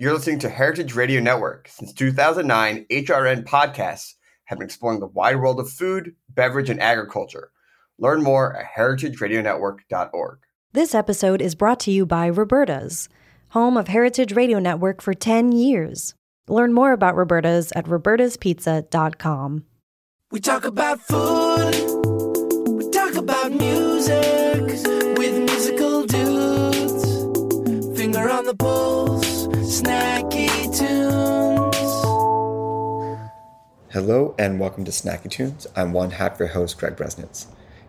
You're listening to Heritage Radio Network. Since 2009, HRN podcasts have been exploring the wide world of food, beverage, and agriculture. Learn more at heritageradionetwork.org. This episode is brought to you by Roberta's, home of Heritage Radio Network for 10 years. Learn more about Roberta's at robertaspizza.com. We talk about food, we talk about music with musical dudes. Finger on the pulse, Hello and welcome to Snacky Tunes. I'm one half your host, Greg Bresnitz.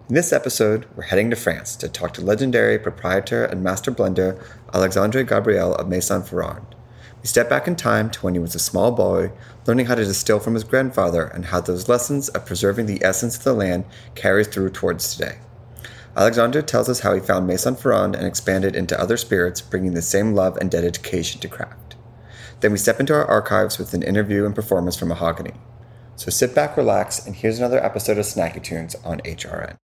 In this episode, we're heading to France to talk to legendary proprietor and master blender Alexandre Gabriel of Maison Ferrand. We step back in time to when he was a small boy, learning how to distill from his grandfather and how those lessons of preserving the essence of the land carries through towards today. Alexandre tells us how he found Maison Ferrand and expanded into other spirits, bringing the same love and dedication to craft. Then we step into our archives with an interview and performance from Mahogany. So sit back, relax, and here's another episode of Snacky Tunes on HRN.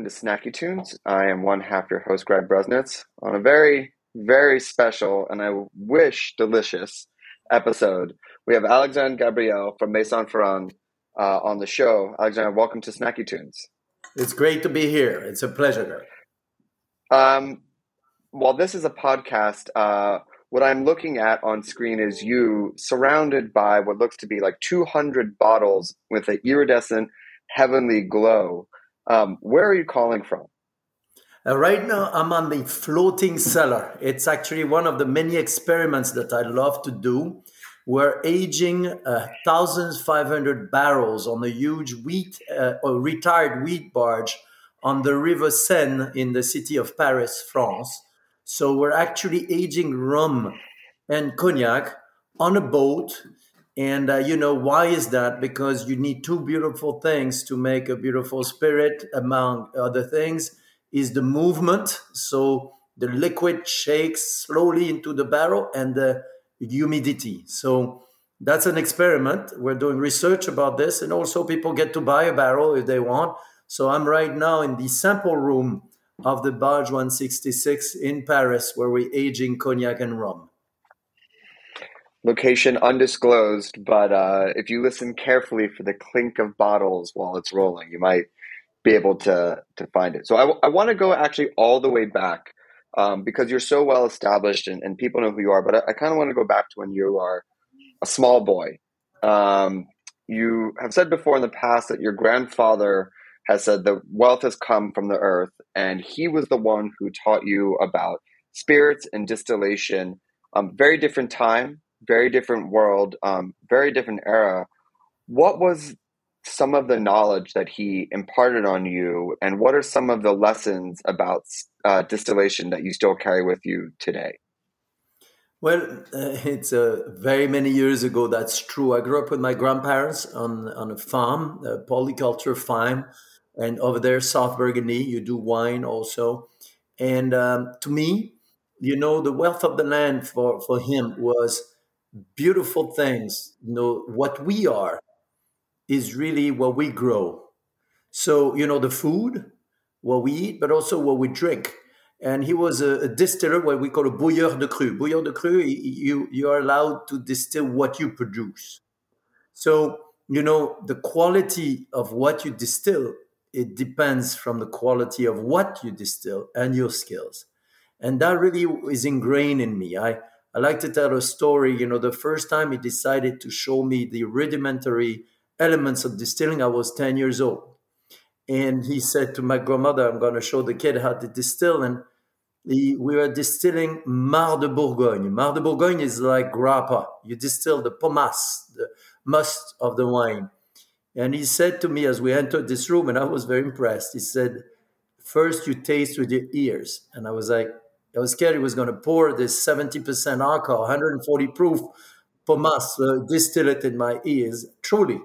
Welcome to Snacky Tunes. I am one half your host, Greg Bresnitz, on a very, very special and I wish delicious episode. We have Alexandre Gabriel from Maison Ferrand uh, on the show. Alexandre, welcome to Snacky Tunes. It's great to be here. It's a pleasure. Um, while this is a podcast, uh, what I'm looking at on screen is you surrounded by what looks to be like 200 bottles with an iridescent heavenly glow. Um, where are you calling from? Uh, right now, I'm on the floating cellar. It's actually one of the many experiments that I love to do. We're aging uh, 1,500 barrels on a huge wheat uh, or retired wheat barge on the River Seine in the city of Paris, France. So we're actually aging rum and cognac on a boat. And uh, you know why is that? Because you need two beautiful things to make a beautiful spirit. Among other things, is the movement. So the liquid shakes slowly into the barrel, and the humidity. So that's an experiment. We're doing research about this, and also people get to buy a barrel if they want. So I'm right now in the sample room of the Barge 166 in Paris, where we're aging cognac and rum. Location undisclosed, but uh, if you listen carefully for the clink of bottles while it's rolling, you might be able to to find it. So I, I want to go actually all the way back um, because you're so well established and, and people know who you are. But I, I kind of want to go back to when you are a small boy. Um, you have said before in the past that your grandfather has said that wealth has come from the earth, and he was the one who taught you about spirits and distillation. Um, very different time, very different world, um, very different era. What was some of the knowledge that he imparted on you, and what are some of the lessons about uh, distillation that you still carry with you today? Well, uh, it's uh, very many years ago. That's true. I grew up with my grandparents on on a farm, a polyculture farm, and over there, South Burgundy, you do wine also. And um, to me, you know, the wealth of the land for for him was beautiful things. You know, what we are is really what we grow. So, you know, the food, what we eat, but also what we drink. and he was a, a distiller, what we call a bouilleur de cru. Bouilleur de cru, you you are allowed to distill what you produce. So you know the quality of what you distill. It depends from the quality of what you distill and your skills, and that really is ingrained in me. I I like to tell a story. You know, the first time he decided to show me the rudimentary elements of distilling, I was ten years old and he said to my grandmother, I'm going to show the kid how to distill. And he, we were distilling Marc de Bourgogne. Marc de Bourgogne is like grappa. You distill the pomace, the must of the wine. And he said to me as we entered this room, and I was very impressed, he said, First you taste with your ears. And I was like, I was scared he was going to pour this 70% alcohol, 140 proof pomace, uh, distill it in my ears, truly.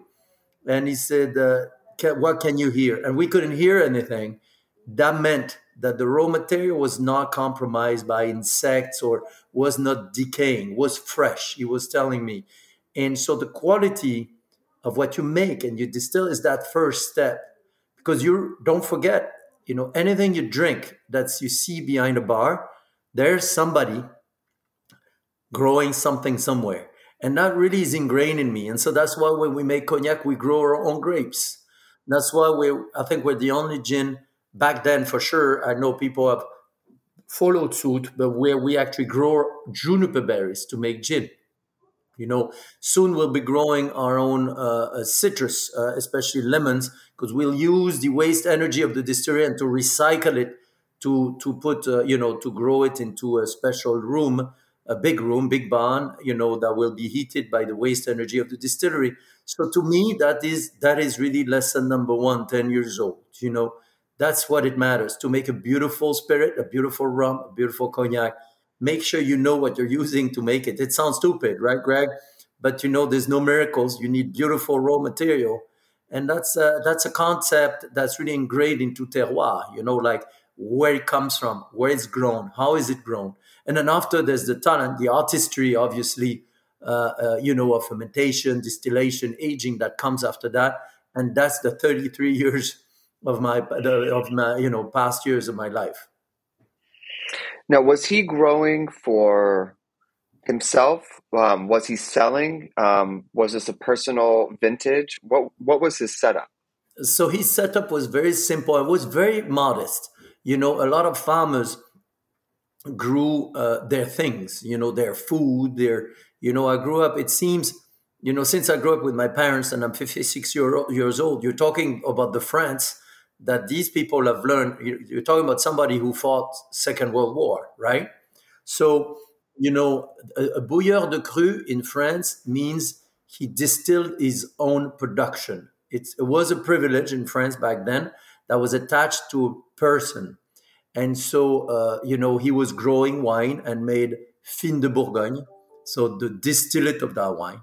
And he said, uh, can, what can you hear? And we couldn't hear anything. That meant that the raw material was not compromised by insects or was not decaying, was fresh. He was telling me. And so the quality of what you make and you distill is that first step. Because you don't forget, you know, anything you drink that you see behind a bar, there's somebody growing something somewhere. And that really is ingrained in me. And so that's why when we make cognac, we grow our own grapes that's why we, I think we're the only gin back then for sure. I know people have followed suit, but where we actually grow juniper berries to make gin. You know, soon we'll be growing our own uh, uh citrus, uh, especially lemons, because we'll use the waste energy of the distillery and to recycle it to to put, uh, you know, to grow it into a special room, a big room, big barn, you know, that will be heated by the waste energy of the distillery. So to me, that is that is really lesson number one, 10 years old. You know, that's what it matters to make a beautiful spirit, a beautiful rum, a beautiful cognac. Make sure you know what you're using to make it. It sounds stupid, right, Greg? But you know, there's no miracles. You need beautiful raw material, and that's a, that's a concept that's really ingrained into terroir. You know, like where it comes from, where it's grown, how is it grown, and then after there's the talent, the artistry, obviously uh, uh, you know, of fermentation, distillation, aging that comes after that, and that's the 33 years of my of my you know past years of my life. Now, was he growing for himself? Um, was he selling? Um, was this a personal vintage? What what was his setup? So his setup was very simple. It was very modest. You know, a lot of farmers grew uh, their things. You know, their food, their you know, I grew up, it seems, you know, since I grew up with my parents and I'm 56 year, years old, you're talking about the France that these people have learned. You're talking about somebody who fought Second World War, right? So, you know, a, a bouilleur de cru in France means he distilled his own production. It's, it was a privilege in France back then that was attached to a person. And so, uh, you know, he was growing wine and made Fines de Bourgogne, so the distillate of that wine.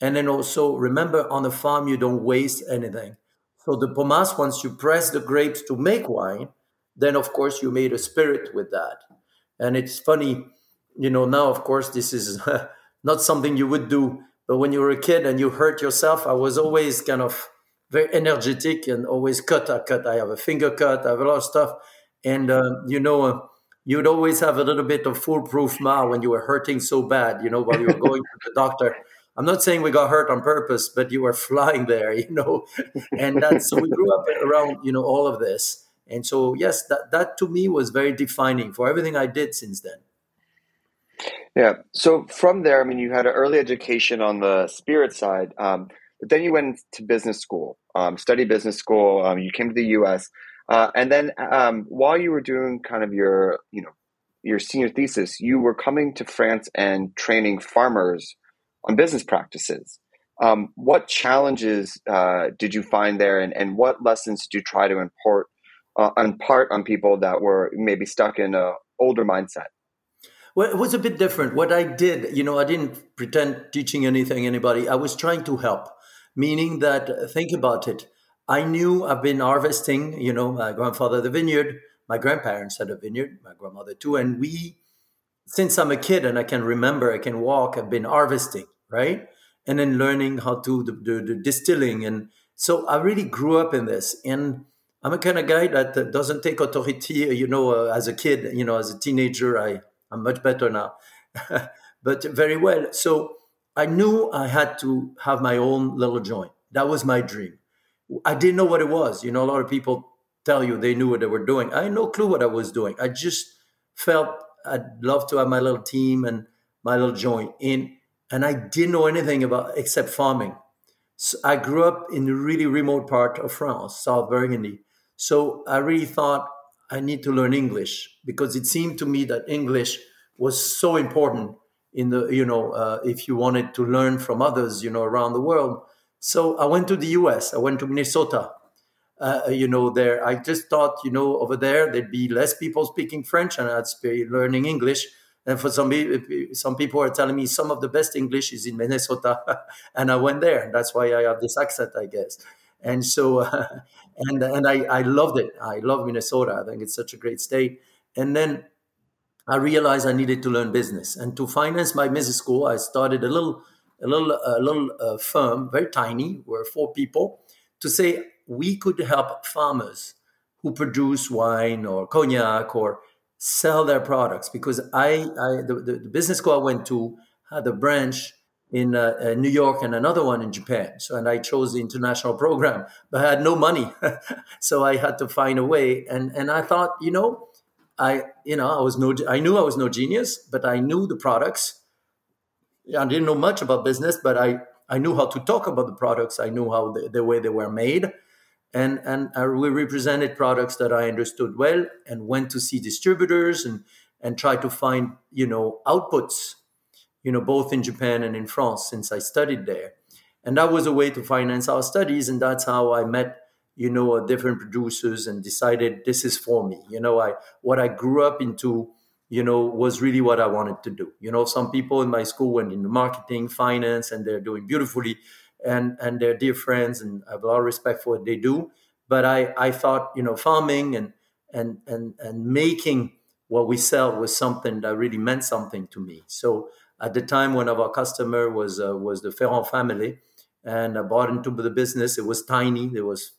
And then also remember on the farm, you don't waste anything. So the pomace, once you press the grapes to make wine, then of course you made a spirit with that. And it's funny, you know, now of course this is not something you would do, but when you were a kid and you hurt yourself, I was always kind of very energetic and always cut. I cut. I have a finger cut. I have a lot of stuff, and uh, you know, uh, you'd always have a little bit of foolproof smile when you were hurting so bad, you know, while you were going to the doctor. I'm not saying we got hurt on purpose, but you were flying there, you know, and that's so we grew up around, you know, all of this. And so, yes, that, that to me was very defining for everything I did since then. Yeah. So from there, I mean, you had an early education on the spirit side, um, but then you went to business school, um, study business school. Um, you came to the U.S. Uh, and then um, while you were doing kind of your, you know, your senior thesis, you were coming to France and training farmers on business practices. Um, what challenges uh, did you find there, and, and what lessons did you try to import uh, impart on people that were maybe stuck in a older mindset? Well, it was a bit different. What I did, you know, I didn't pretend teaching anything anybody. I was trying to help, meaning that think about it. I knew I've been harvesting, you know, my grandfather the vineyard, my grandparents had a vineyard, my grandmother too. And we, since I'm a kid and I can remember, I can walk, I've been harvesting, right? And then learning how to do the, the distilling. And so I really grew up in this. And I'm a kind of guy that uh, doesn't take authority. You know, uh, as a kid, you know, as a teenager, I I'm much better now, but very well. So I knew I had to have my own little joint. That was my dream. I didn't know what it was. You know, a lot of people tell you they knew what they were doing. I had no clue what I was doing. I just felt I'd love to have my little team and my little joint in, and I didn't know anything about except farming. So I grew up in a really remote part of France, South Burgundy. So I really thought I need to learn English because it seemed to me that English was so important in the you know uh, if you wanted to learn from others you know around the world. So I went to the U.S. I went to Minnesota. Uh, you know, there I just thought you know over there there'd be less people speaking French and I'd be learning English. And for some some people are telling me some of the best English is in Minnesota, and I went there. That's why I have this accent, I guess. And so, uh, and and I, I loved it. I love Minnesota. I think it's such a great state. And then I realized I needed to learn business, and to finance my business school, I started a little a little a little uh, firm, very tiny. We're four people to say we could help farmers who produce wine or cognac or sell their products because I, I the, the, the business school I went to had a branch in uh, uh, New York and another one in Japan. So, and I chose the international program, but I had no money, so I had to find a way. And and I thought, you know, I you know I was no I knew I was no genius, but I knew the products. I didn't know much about business, but I I knew how to talk about the products. I knew how the, the way they were made, and and I, we represented products that I understood well, and went to see distributors and and try to find you know outputs you know, both in Japan and in France since I studied there. And that was a way to finance our studies. And that's how I met, you know, uh, different producers and decided this is for me. You know, I what I grew up into, you know, was really what I wanted to do. You know, some people in my school went into marketing, finance, and they're doing beautifully and and they're dear friends and I have a lot of respect for what they do. But I, I thought, you know, farming and and and and making what we sell was something that really meant something to me. So at the time, one of our customer was uh, was the Ferrand family, and I bought into the business. It was tiny. There was,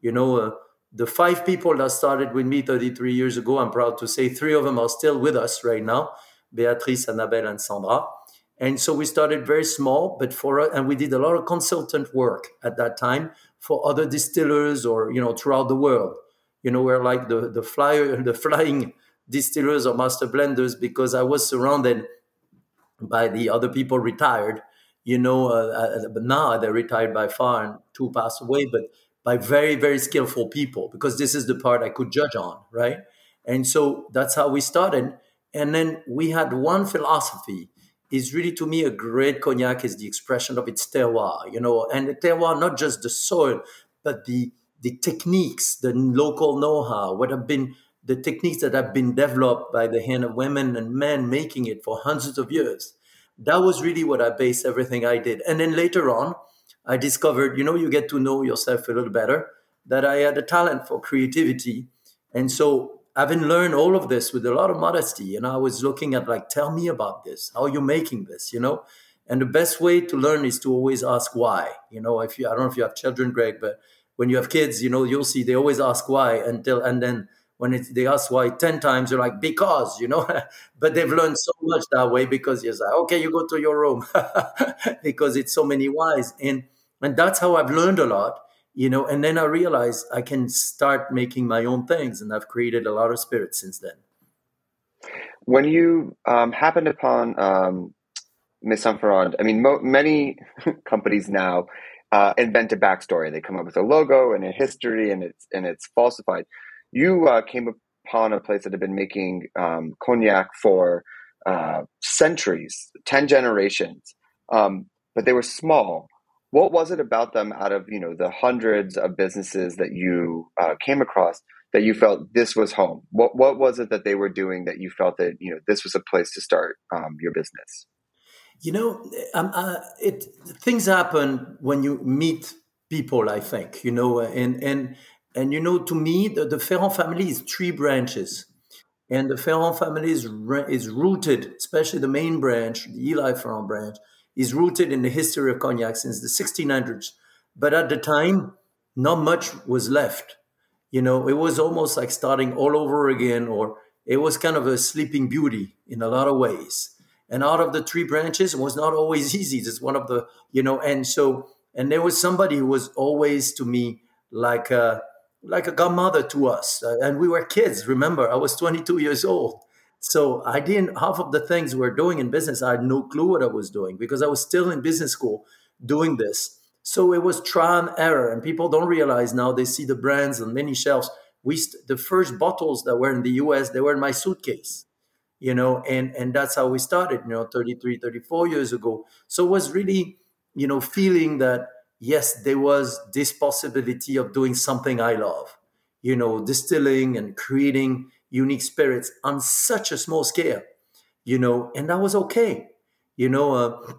you know, uh, the five people that started with me 33 years ago. I'm proud to say three of them are still with us right now: Beatrice, Annabelle, and Sandra. And so we started very small, but for and we did a lot of consultant work at that time for other distillers or you know throughout the world. You know, we're like the the flyer, the flying distillers or master blenders because I was surrounded by the other people retired. You know, uh, uh, but now they're retired by far and two passed away, but by very, very skillful people because this is the part I could judge on, right? And so that's how we started. And then we had one philosophy is really to me a great cognac is the expression of its terroir, you know, and the terroir, not just the soil, but the the techniques, the local know-how, what have been the techniques that have been developed by the hand of women and men making it for hundreds of years. That was really what I based everything I did. And then later on, I discovered, you know, you get to know yourself a little better, that I had a talent for creativity. And so having learned all of this with a lot of modesty, and I was looking at like, tell me about this. How are you making this? You know? And the best way to learn is to always ask why. You know, if you I don't know if you have children, Greg, but when you have kids, you know, you'll see they always ask why until and then when they ask why 10 times, you're like, because, you know, but they've learned so much that way because you're like, okay, you go to your room because it's so many whys. And, and that's how I've learned a lot, you know, and then I realized I can start making my own things and I've created a lot of spirits since then. When you um, happened upon um, Maison Ferrand, I mean, mo- many companies now uh, invent a backstory. They come up with a logo and a history, and it's and it's falsified you uh, came upon a place that had been making um, cognac for uh, centuries, 10 generations, um, but they were small. What was it about them out of, you know, the hundreds of businesses that you uh, came across that you felt this was home? What, what was it that they were doing that you felt that, you know, this was a place to start um, your business? You know, um, uh, it things happen when you meet people. I think you know, and and and you know, to me, the, the Ferrand family is three branches. And the Ferrand family is, is rooted, especially the main branch, the Elie Ferrand branch, is rooted in the history of cognac since the 1600s. But at the time, not much was left. You know, it was almost like starting all over again, or it was kind of a sleeping beauty in a lot of ways. And out of the three branches, it was not always easy. It's one of the, you know, and so, and there was somebody who was always to me like a, like a godmother to us. Uh, and we were kids. Remember, I was 22 years old. So I didn't, half of the things we we're doing in business, I had no clue what I was doing because I was still in business school doing this. So it was trial and error. And people don't realize now they see the brands on many shelves. We, st- the first bottles that were in the US, they were in my suitcase, you know, and, and that's how we started, you know, 33, 34 years ago. So it was really, you know, feeling that, yes, there was this possibility of doing something I love, you know, distilling and creating unique spirits on such a small scale, you know, and that was okay. You know, uh,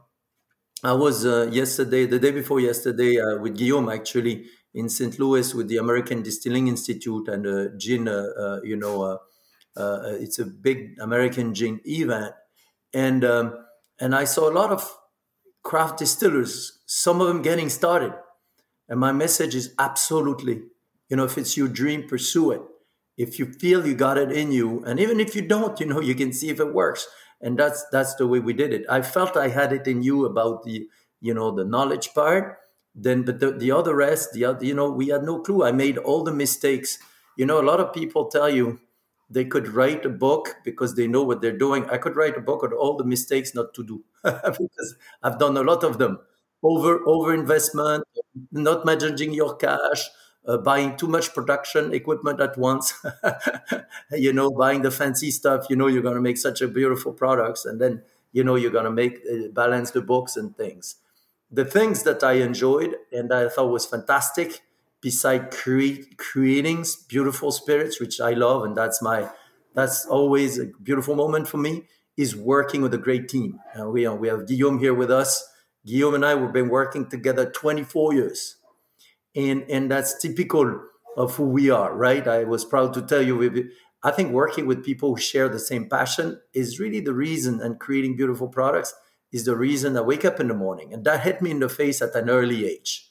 I was uh, yesterday, the day before yesterday, uh, with Guillaume actually in St. Louis with the American Distilling Institute and a gin, uh, uh, you know, uh, it's a big American gin event, and um, and I saw a lot of craft distillers, some of them getting started, and my message is absolutely, you know, if it's your dream, pursue it. If you feel you got it in you and even if you don't you know you can see if it works. And that's that's the way we did it. I felt i had it in you about the you know the knowledge part. Then but the, the other rest the other you know we had no clue. I made all the mistakes. You know a lot of people tell you they could write a book because they know what they're doing. I could write a book on all the mistakes not to do because i've done a lot of them. Over over investment not managing your cash uh, buying too much production equipment at once you know buying the fancy stuff. You know you're going to make such a beautiful products and then you know you're going to make uh, balance the books and things. The things that i enjoyed and i thought was fantastic beside cre- creating beautiful spirits which i love and that's my that's always a beautiful moment for me is working with a great team. And we, uh, we have guillaume here with us. Guillaume and i we've been working together 24 years. And and that's typical of who we are right? I was proud to tell you i think working with people who share the same passion is really the reason and creating beautiful products is the reason i wake up in the morning and that hit me in the face at an early age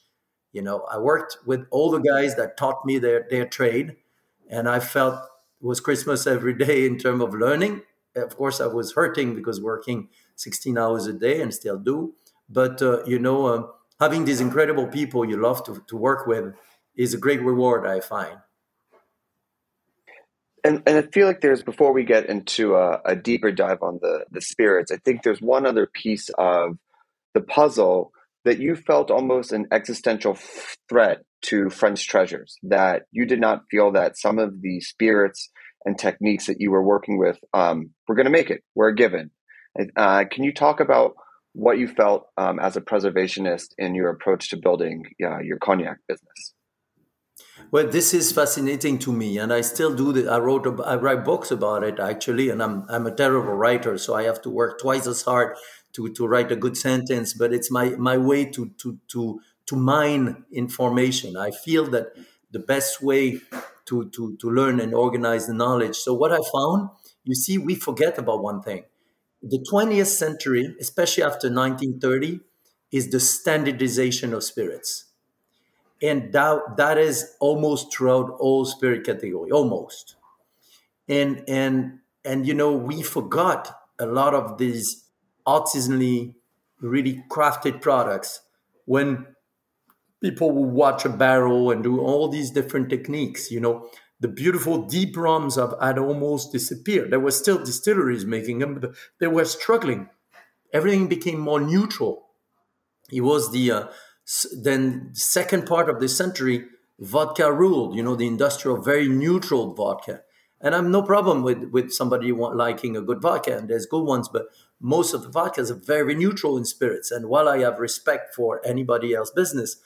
you know i worked with all the guys that taught me their their trade and i felt it was christmas every day in terms of learning of course i was hurting because working 16 hours a day and still do but uh, you know uh, having these incredible people you love to, to work with is a great reward, I find. And, and I feel like there's before we get into a, a deeper dive on the the spirits, I think there's one other piece of the puzzle that you felt almost an existential threat to French treasures. That you did not feel that some of the spirits and techniques that you were working with um, were going to make it, were a given. Uh, can you talk about what you felt um, as a preservationist in your approach to building uh, your cognac business. Well, this is fascinating to me, and I still do that. I wrote, I write books about it actually, and I'm I'm a terrible writer, so I have to work twice as hard to to write a good sentence. But it's my my way to to to to mine information. I feel that the best way to to to learn and organize the knowledge. So what I found, you see, we forget about one thing the 20th century, especially after 1930, is the standardization of spirits. And that, that is almost throughout all spirit category, almost. And and and you know, we forgot a lot of these artisanally really crafted products when people will watch a barrel and do all these different techniques, you know, the beautiful deep rums have had almost disappeared. There were still distilleries making them, but they were struggling. Everything became more neutral. It was the uh, then second part of the century, vodka ruled. You know, the industrial, very neutral vodka. And I'm no problem with with somebody liking a good vodka, and there's good ones, but most of the vodkas are very neutral in spirits. And while I have respect for anybody else business,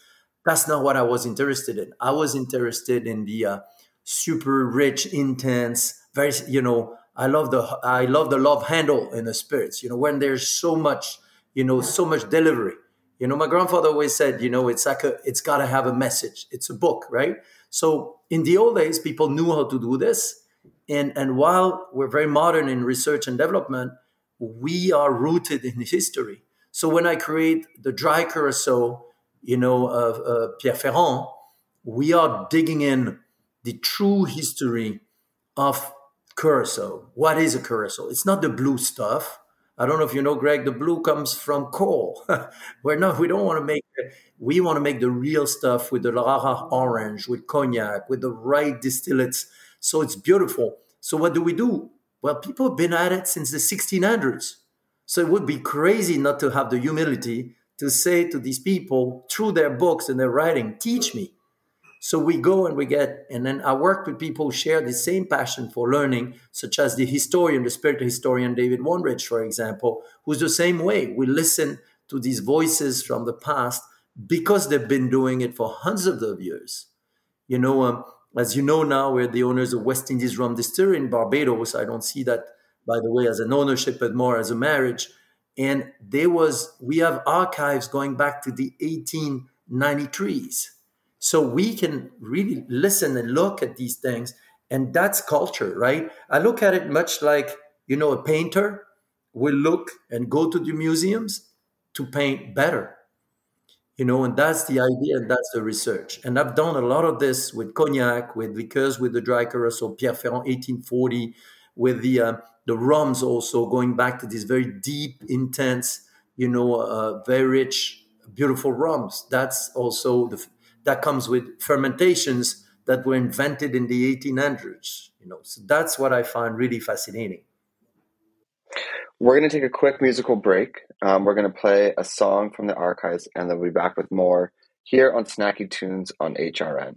that's not what I was interested in. I was interested in the uh, super rich, intense, very you know. I love the I love the love handle in the spirits. You know when there's so much you know so much delivery. You know my grandfather always said you know it's like a it's got to have a message. It's a book, right? So in the old days, people knew how to do this, and and while we're very modern in research and development, we are rooted in history. So when I create the dry curacao, you know, of uh, Pierre Ferrand, we are digging in the true history of curacao. What is a curacao? It's not the blue stuff. I don't know if you know, Greg. The blue comes from coal. We're not. We don't want to make. We want to make the real stuff with the Lara orange, with cognac, with the right distillates. So it's beautiful. So what do we do? Well, people have been at it since the 1600s. So it would be crazy not to have the humility to say to these people through their books and their writing, teach me. So we go and we get, and then I work with people who share the same passion for learning, such as the historian, the spiritual historian David Wondrich, for example, who's the same way. We listen to these voices from the past because they've been doing it for hundreds of years. You know, um, as you know now, we're the owners of West Indies Rum Distillery in Barbados. I don't see that, by the way, as an ownership, but more as a marriage. And there was, we have archives going back to the 1893s so we can really listen and look at these things. And that's culture, right? I look at it much like, you know, a painter will look and go to the museums to paint better. You know, and that's the idea and that's the research. And I've done a lot of this with cognac, with liqueurs, with the dry curacao, Pierre Ferrand, 1840, with the uh, the rums also going back to these very deep, intense, you know, uh, very rich, beautiful rums. That's also the that comes with fermentations that were invented in the 1800s. You know, so that's what I find really fascinating. We're going to take a quick musical break. Um, we're going to play a song from the archives, and then we'll be back with more here on Snacky Tunes on HRN.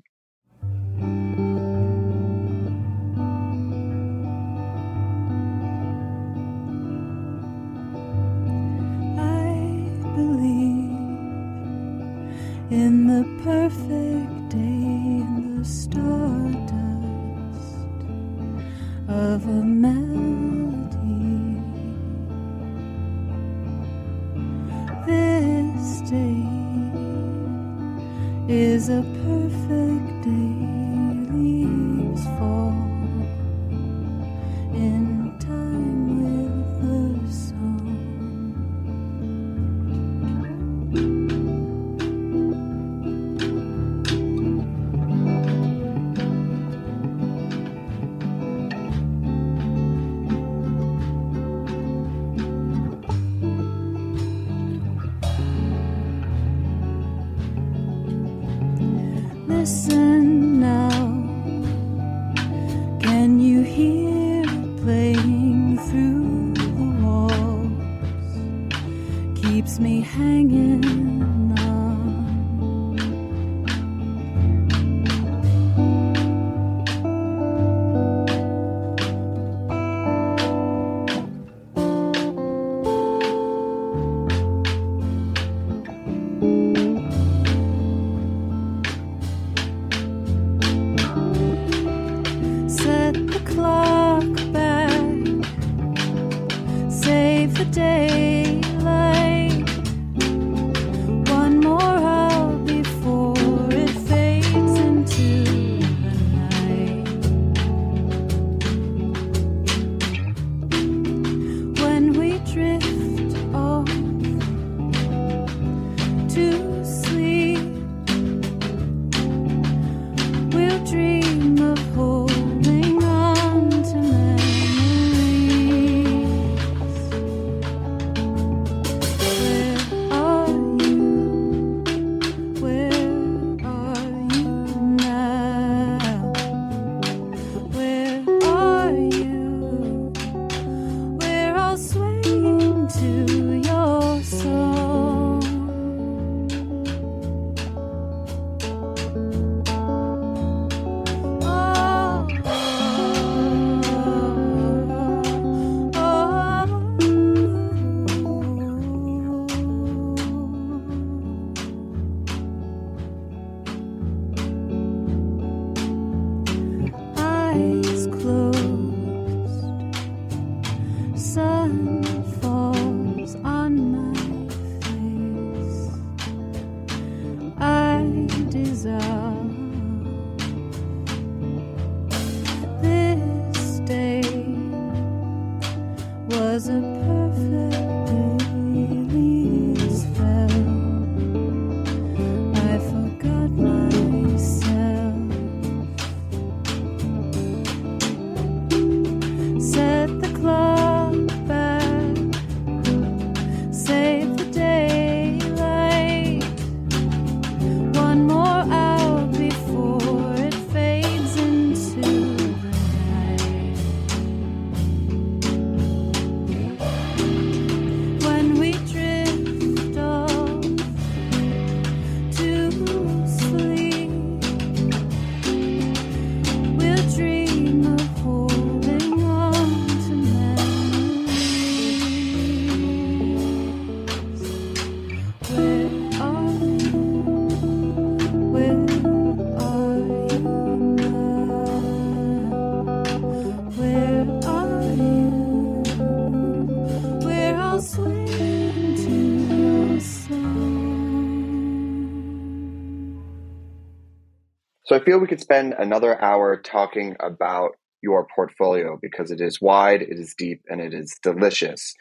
So I feel we could spend another hour talking about your portfolio because it is wide, it is deep, and it is delicious.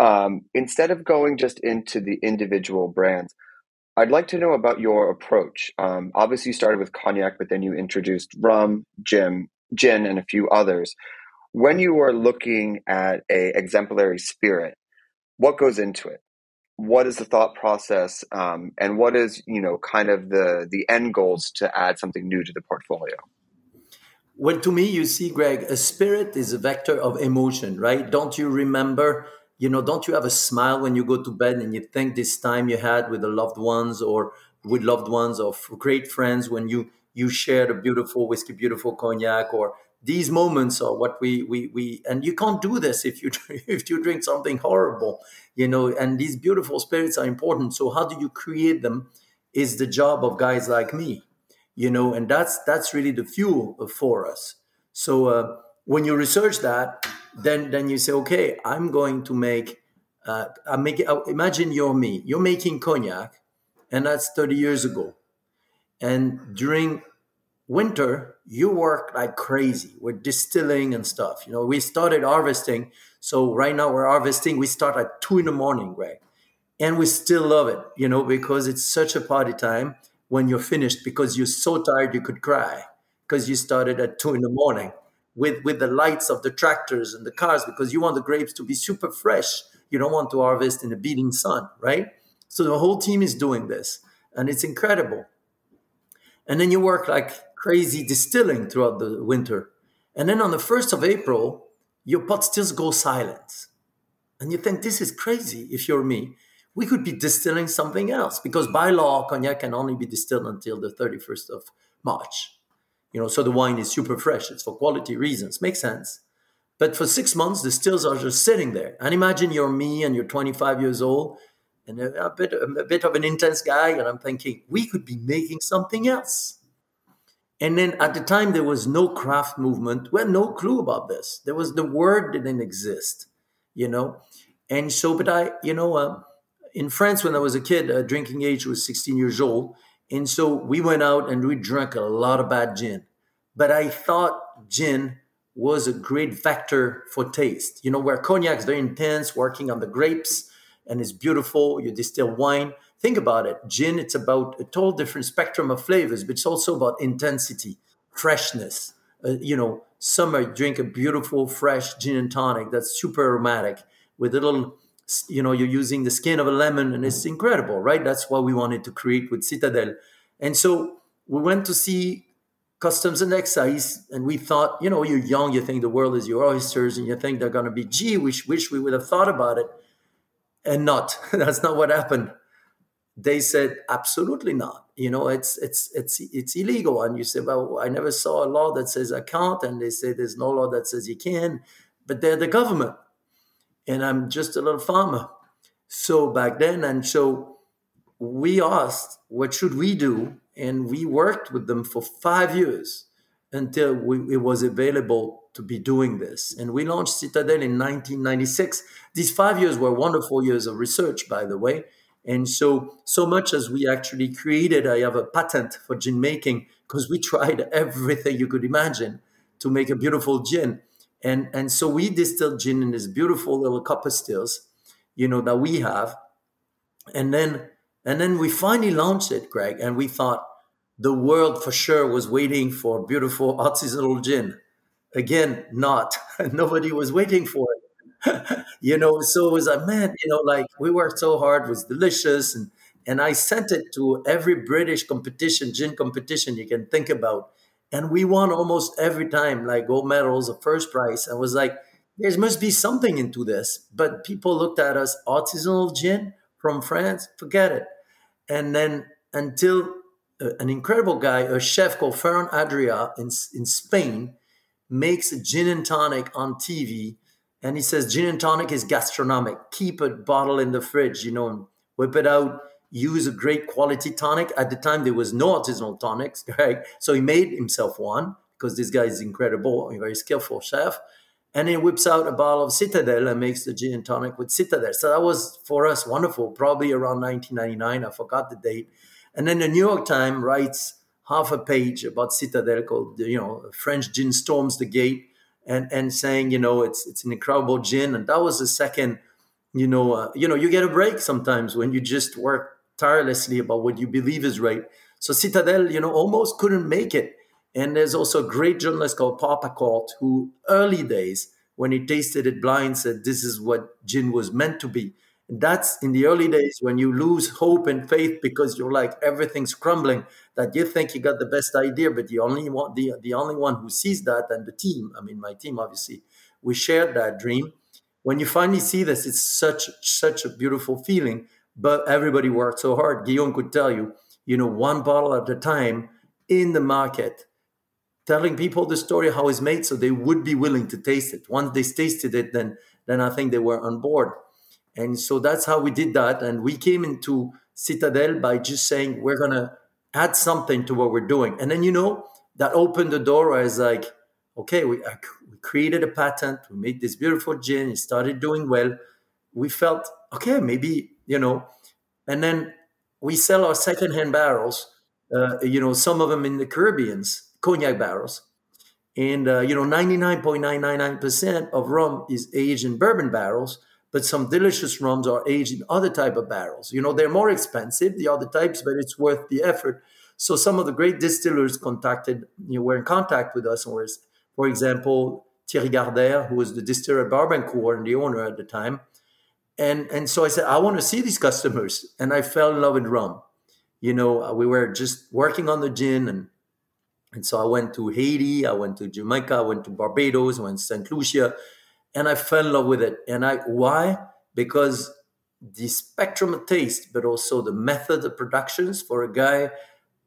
Um, instead of going just into the individual brands, I'd like to know about your approach. Um, obviously, you started with cognac, but then you introduced rum, gin, gin, and a few others. When you are looking at a exemplary spirit, what goes into it? What is the thought process, um, and what is you know kind of the the end goals to add something new to the portfolio? Well, to me, you see, Greg, a spirit is a vector of emotion, right? Don't you remember? You know, don't you have a smile when you go to bed and you think this time you had with the loved ones or with loved ones or great friends when you you shared a beautiful whiskey, beautiful cognac, or these moments are what we we we and you can't do this if you if you drink something horrible, you know. And these beautiful spirits are important. So how do you create them? Is the job of guys like me you know and that's that's really the fuel for us so uh, when you research that then then you say okay i'm going to make uh, i make uh, imagine you're me you're making cognac and that's 30 years ago and during winter you work like crazy We're distilling and stuff you know? We started harvesting so right now we're harvesting we start at 2 in the morning greg and we still love it you know because it's such a party time when you're finished because you're so tired you could cry because you started at two in the morning with with the lights of the tractors and the cars because you want the grapes to be super fresh. You don't want to harvest in the beating sun right? So the whole team is doing this and it's incredible. And then you work like crazy distilling throughout the winter. And then on the 1st of april your pot stills go silent. And you think this is crazy if you're me. We could be distilling something else because by law cognac can only be distilled until the 31st of march. You know so the wine is super fresh. It's for quality reasons. Makes sense. But for six months the stills are just sitting there. And imagine you're me and you're 25 years old and a, bit, a bit of an intense guy and i'm thinking we could be making something else and then at the time there was no craft movement we had no clue about this there was the word didn't exist you know and so but i you know uh, in France when I was a kid, uh, drinking age was 16 years old. And so we went out and we drank a lot of bad gin. But I thought gin was a great vector for taste. You know, where cognac is very intense, working on the grapes, and it's beautiful. You distill wine. Think about it. Gin, it's about a total different spectrum of flavors, but it's also about intensity, freshness. Uh, you know, summer, drink a beautiful, fresh gin and tonic that's super aromatic with little you know you're using the skin of a lemon and it's incredible right that's what we wanted to create with citadelle and so we went to see customs and excise and we thought you know you're young you think the world is your oysters and you think they're going to be gee wish wish we would have thought about it and not that's not what happened they said absolutely not you know it's it's it's it's illegal and you say well i never saw a law that says i can't and they say there's no law that says you can but they're the government and I'm just a little farmer. So back then, and so we asked, what should we do? And we worked with them for five years until we, it was available to be doing this. And we launched Citadelle in 1996. These five years were wonderful years of research, by the way. And so, so much as we actually created, I have a patent for gin making because we tried everything you could imagine to make a beautiful gin. And, and so we distilled gin in these beautiful little copper stills, you know, that we have. And then, and then we finally launched it, Greg, and we thought the world for sure was waiting for beautiful artisanal gin. Again, not. Nobody was waiting for it. you know, so it was like, man, you know, like we worked so hard, was delicious. And, and I sent it to every British competition, gin competition you can think about and we won almost every time like gold medals a first prize i was like there must be something into this but people looked at us artisanal gin from france forget it and then until uh, an incredible guy a chef called ferran adria in, in spain makes a gin and tonic on tv and he says gin and tonic is gastronomic keep a bottle in the fridge you know whip it out use a great quality tonic. At the time, there was no artisanal tonics, right? So he made himself one because this guy is incredible, a very skillful chef. And he whips out a bottle of Citadelle and makes the gin and tonic with Citadelle. So that was for us wonderful, probably around 1999. I forgot the date. And then the New York Times writes half a page about Citadelle called, you know, French gin storms the gate and, and saying, you know, it's, it's an incredible gin. And that was the second, you know, uh, you know, you get a break sometimes when you just work tirelessly about what you believe is right. So Citadelle, you know, almost couldn't make it. And there's also a great journalist called papa Pacult who early days, when he tasted it blind, said this is what gin was meant to be. That's in the early days when you lose hope and faith because you're like everything's crumbling, that you think you got the best idea, but the only one the, the only one who sees that and the team, I mean my team obviously, we shared that dream. When you finally see this, it's such such a beautiful feeling. But everybody worked so hard. Guillaume could tell you, you know, one bottle at a time in the market telling people the story how it's made so they would be willing to taste it once they tasted it then then i think they were on board and so that's how we did that. And we came into citadelle by just saying we're going to add something to what we're doing. And then you know that opened the door. I was like okay we, we created a patent. We made this beautiful gin. It started doing well. We felt okay maybe you know. And then we sell our secondhand barrels uh, you know some of them in the caribbeans cognac barrels. And, uh, you know, 99.999% of rum is aged in bourbon barrels, but some delicious rums are aged in other type of barrels. You know, they're more expensive, the other types, but it's worth the effort. So some of the great distillers contacted, you know, were in contact with us. Was, for example, Thierry Gardère, who was the distiller at Barbancourt and the owner at the time. And, and so I said, I want to see these customers. And I fell in love with rum. You know, uh, we were just working on the gin and and so I went to Haiti, I went to Jamaica, I went to Barbados, I went to St. Lucia, and I fell in love with it. And I why? Because the spectrum of taste, but also the method of productions for a guy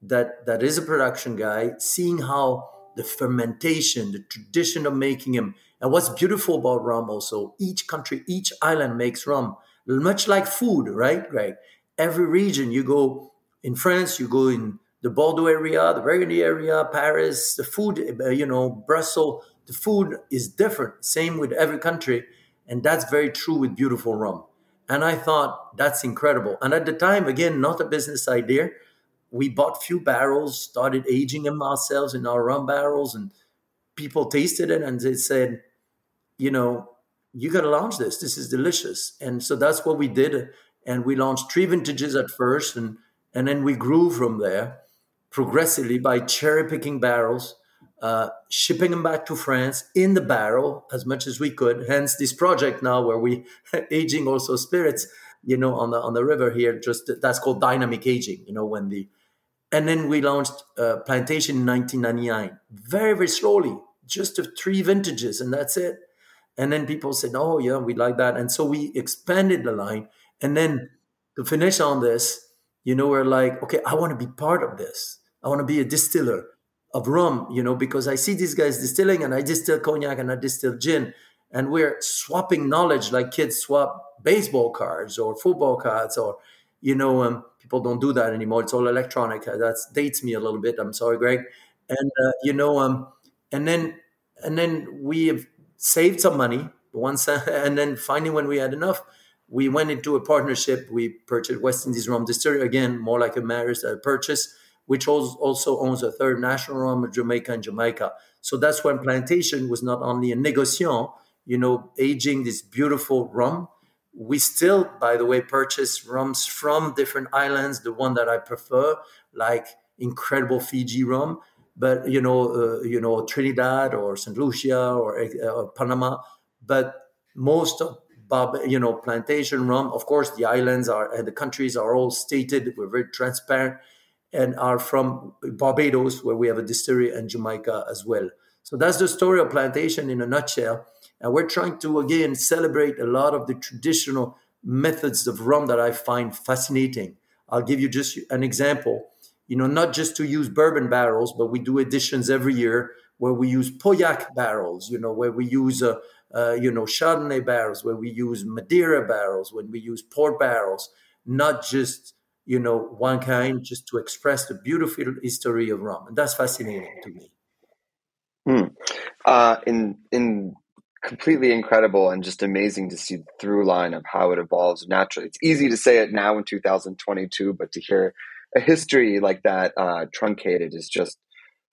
that that is a production guy, seeing how the fermentation, the tradition of making him, and what's beautiful about rum also, each country, each island makes rum, much like food, right, Greg? Every region you go in France, you go in the Bordeaux area, the Burgundy area, Paris, the food, uh, you know, Brussels, the food is different. Same with every country. And that's very true with beautiful rum. And I thought that's incredible. And at the time, again, not a business idea. We bought few barrels, started aging them ourselves in our rum barrels, and people tasted it and they said, you know, you got to launch this. This is delicious. And so that's what we did. And we launched three vintages at first, and and then we grew from there progressively by cherry picking barrels, uh, shipping them back to France in the barrel as much as we could. Hence this project now where we aging also spirits, you know, on the on the river here. Just that's called dynamic aging. You know, when the and then we launched uh, plantation in 1999, very very slowly, just of three vintages, and that's it. And then people said, "Oh yeah, we like that," and so we expanded the line. And then to finish on this, you know, we're like, okay, I want to be part of this. I want to be a distiller of rum, you know, because I see these guys distilling and I distill cognac and I distill gin. And we're swapping knowledge like kids swap baseball cards or football cards or, you know, um, people don't do that anymore. It's all electronic. That dates me a little bit. I'm sorry, Greg. And, uh, you know, um, and then, and then we have saved some money once, and then finally when we had enough, we went into a partnership. We purchased West Indies Rum Distillery, again, more like a marriage uh, purchase which also owns a third national rum of Jamaica and Jamaica. So that's when plantation was not only a negociant, you know, aging this beautiful rum. We still, by the way, purchase rums from different islands. The one that I prefer, like incredible Fiji rum, but you know, uh, you know, Trinidad or Saint Lucia or uh, Panama. But most of Bob, you know plantation rum, of course, the islands are and the countries are all stated. We're very transparent and are from Barbados, where we have a distillery, and Jamaica as well. So that's the story of plantation in a nutshell. And we're trying to, again, celebrate a lot of the traditional methods of rum that I find fascinating. I'll give you just an example. You know, not just to use bourbon barrels, but we do editions every year where we use Pauillac barrels, you know, where we use, uh, uh, you know, Chardonnay barrels, where we use Madeira barrels, when we use port barrels, not just you know, one kind just to express the beautiful history of rum. And that's fascinating to me. Hmm. Uh, in in completely incredible and just amazing to see the through line of how it evolves naturally. It's easy to say it now in 2022, but to hear a history like that uh, truncated is just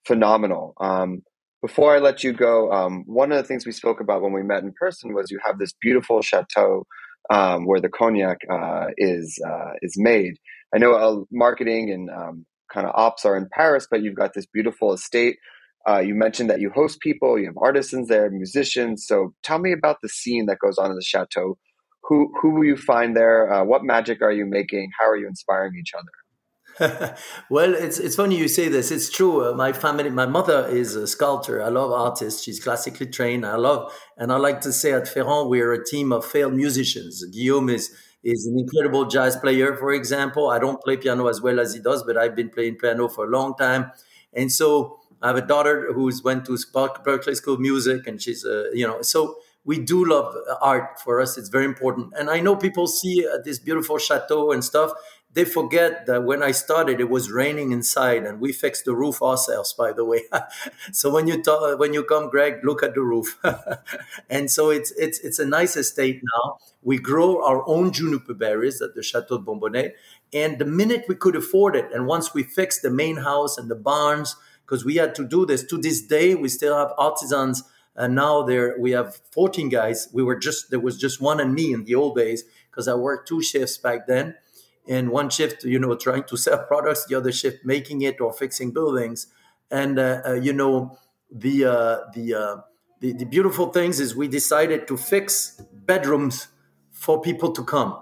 phenomenal. Um, before I let you go, um, one of the things we spoke about when we met in person was you have this beautiful chateau um, where the cognac uh, is uh, is made. I know uh, marketing and um, kind of ops are in Paris, but you've got this beautiful estate. Uh, you mentioned that you host people, you have artisans there, musicians. So tell me about the scene that goes on in the chateau. Who who will you find there? Uh, what magic are you making? How are you inspiring each other? well, it's it's funny you say this. It's true. Uh, my family, my mother is a sculptor. I love artists. She's classically trained. I love, and I like to say at Ferrand, we're a team of failed musicians. Guillaume is is an incredible jazz player, for example. I don't play piano as well as he does, but I've been playing piano for a long time, and so I have a daughter who's went to Berklee School of Music, and she's a you know so we do love art for us. It's very important. And i know people see uh, this beautiful chateau and stuff they forget that when I started, it was raining inside, and we fixed the roof ourselves. By the way, so when you talk, when you come, Greg, look at the roof. and so it's it's it's a nice estate now. We grow our own juniper berries at the Chateau de Bonbonnet, and the minute we could afford it, and once we fixed the main house and the barns, because we had to do this. To this day, we still have artisans, and now there we have 14 guys. We were just there was just one and me in the old days because I worked two shifts back then and one shift you know trying to sell products the other shift making it or fixing buildings. And uh, uh, you know the uh, the, uh, the the beautiful things is we decided to fix bedrooms for people to come.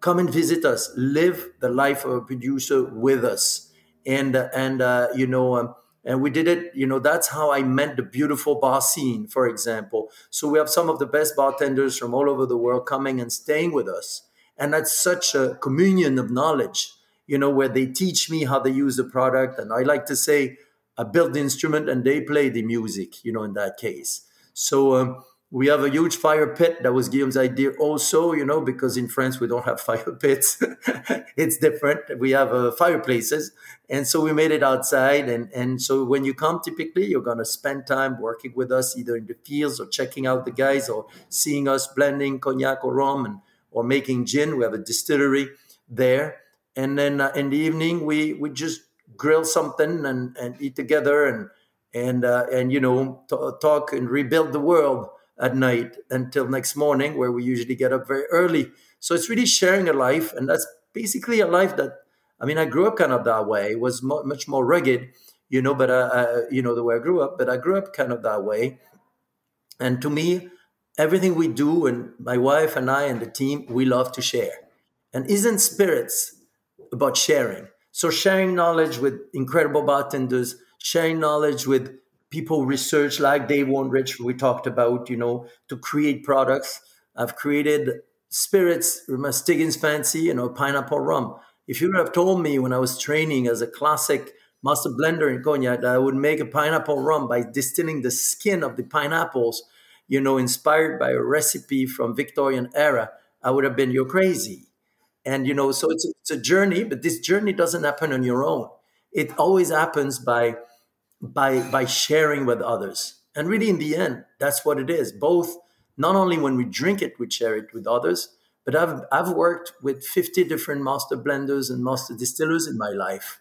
Come and visit us. Live the life of a producer with us. And and you know um, and we did it you know that's how i met the beautiful bar scene for example. So we have some of the best bartenders from all over the world coming and staying with us and that's such a communion of knowledge you know where they teach me how they use the product. And i like to say i build the instrument and they play the music you know in that case. So um, we have a huge fire pit. That was guillaume's idea also you know because in france we don't have fire pits. It's different. We have uh, fireplaces. And so we made it outside. And, and so when you come typically you're going to spend time working with us either in the fields or checking out the guys or seeing us blending cognac or rum and or making gin. We have a distillery there, and then uh, in the evening we we just grill something and, and eat together and and uh, and you know t- talk and rebuild the world at night until next morning, where we usually get up very early. So it's really sharing a life, and that's basically a life that I mean I grew up kind of that way. It was mo- much more rugged, you know, but uh, uh, you know the way I grew up. But I grew up kind of that way, and to me everything we do, and my wife and I and the team, we love to share. And isn't spirits about sharing? So sharing knowledge with incredible bartenders, sharing knowledge with people research like Dave Wondrich we talked about, you know, to create products. I've created spirits, my Stiggins Fancy, you know, pineapple rum. If you would have told me when I was training as a classic master blender in cognac that I would make a pineapple rum by distilling the skin of the pineapples you know, inspired by a recipe from Victorian era, I would have been, you're crazy. And, you know, so it's, it's a journey, but this journey doesn't happen on your own. It always happens by, by, by sharing with others. And really, in the end, that's what it is. Both, not only when we drink it, we share it with others, but I've, I've worked with 50 different master blenders and master distillers in my life.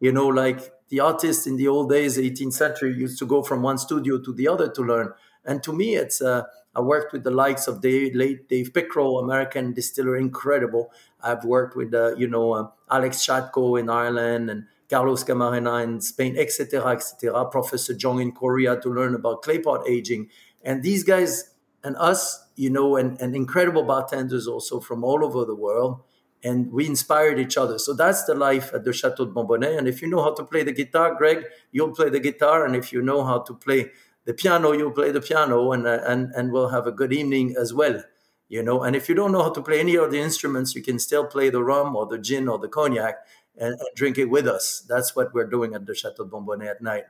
You know, like the artists in the old days, 18th century, used to go from one studio to the other to learn. And to me, it's uh, I worked with the likes of Dave, late Dave Pickerell, American distiller, incredible. I've worked with uh, you know uh, Alex Chasko in Ireland and Carlos Camarena in Spain, etc., etc. Professor Jong in Korea to learn about clay pot aging, and these guys and us, you know, and, and incredible bartenders also from all over the world. And we inspired each other. So that's the life at the Chateau de Bonbonnet. And if you know how to play the guitar, Greg, you'll play the guitar. And if you know how to play the piano, you'll play the piano, and uh, and and we'll have a good evening as well. You know, and if you don't know how to play any of the instruments, you can still play the rum or the gin or the cognac and, and drink it with us. That's what we're doing at the Chateau de Bonbonnet at night.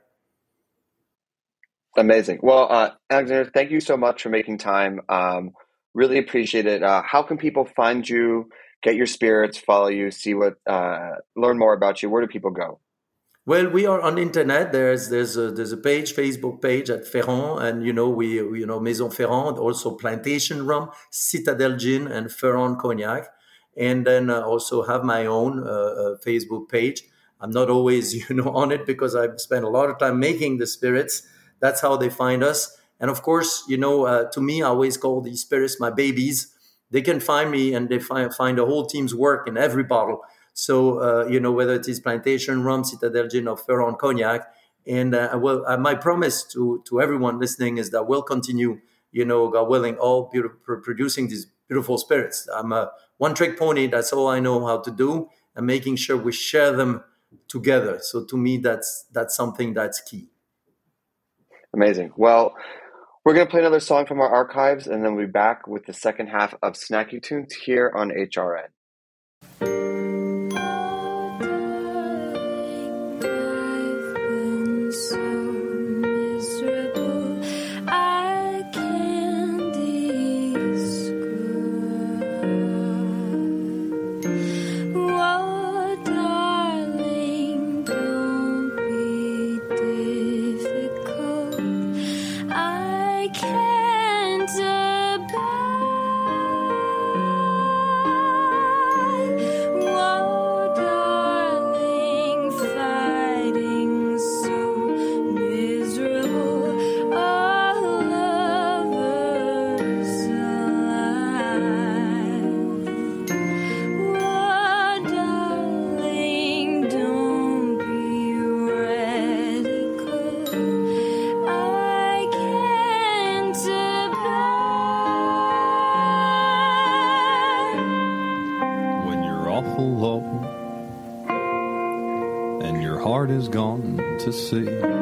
Amazing. Well, uh, Alexander, thank you so much for making time. Um, really appreciate it. Uh, how can people find you, get your spirits, follow you, see what, uh, learn more about you? Where do people go? Well, we are on internet. There's there's a, there's a page, Facebook page at Ferrand, and you know we, you know Maison Ferrand, also Plantation Rum, Citadelle Gin, and Ferrand Cognac. and then also have my own uh, uh, Facebook page. I'm not always, you know, on it because I've spent a lot of time making the spirits. That's how they find us. And of course, you know, uh, to me, I always call these spirits my babies. They can find me and they find find the whole team's work in every bottle. So uh, you know, whether it is plantation rum, Citadelle gin, or Ferrand cognac. And uh, well, uh, my promise to to everyone listening is that we'll continue, you know, God willing, all beautiful, producing these beautiful spirits. I'm a one trick pony. That's all I know how to do, and making sure we share them together. So to me, that's that's something that's key. Amazing. Well, we're going to play another song from our archives, and then we'll be back with the second half of Snacky Tunes here on HRN. To sea.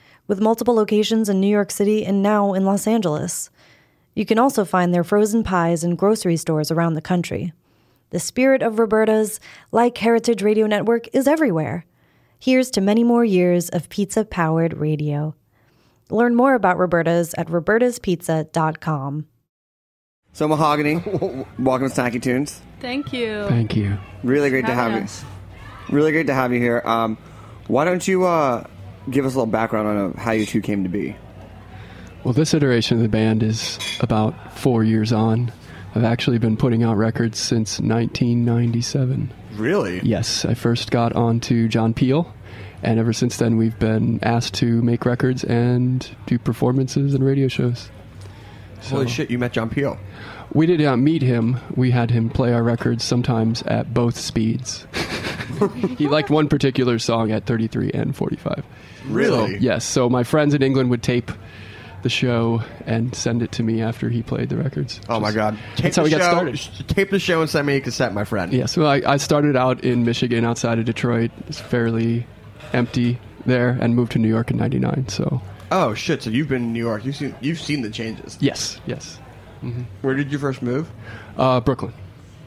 with multiple locations in New York City and now in Los Angeles. You can also find their frozen pies in grocery stores around the country. The spirit of Roberta's, like Heritage Radio Network, is everywhere. Here's to many more years of pizza powered radio. Learn more about Roberta's at robertaspizza.com. So Mahogany, welcome to Snacky Tunes. Thank you. Thank you. Really great to have Having you. Really great to have you here. Um, why don't you uh, give us a little background on uh, how you two came to be? Well, this iteration of the band is about four years on. I've actually been putting out records since 1997. Really? Yes, I first got onto John Peel, and ever since then we've been asked to make records and do performances and radio shows. Holy shit! You met John Peel. We did not meet him. We had him play our records sometimes at both speeds. he liked one particular song at 33 and 45. Really? Yes, so my friends in England would tape the show and send it to me after he played the records. Oh my god! Tape That's how we got started. Tape the show and send me a cassette, my friend. Yeah, so I, I started out in Michigan outside of Detroit. It's fairly empty there and moved to New York in 99. So, Oh shit! So you've been in New York. You've seen you've seen the changes. yes, yes. Where did you first move? Uh, Brooklyn.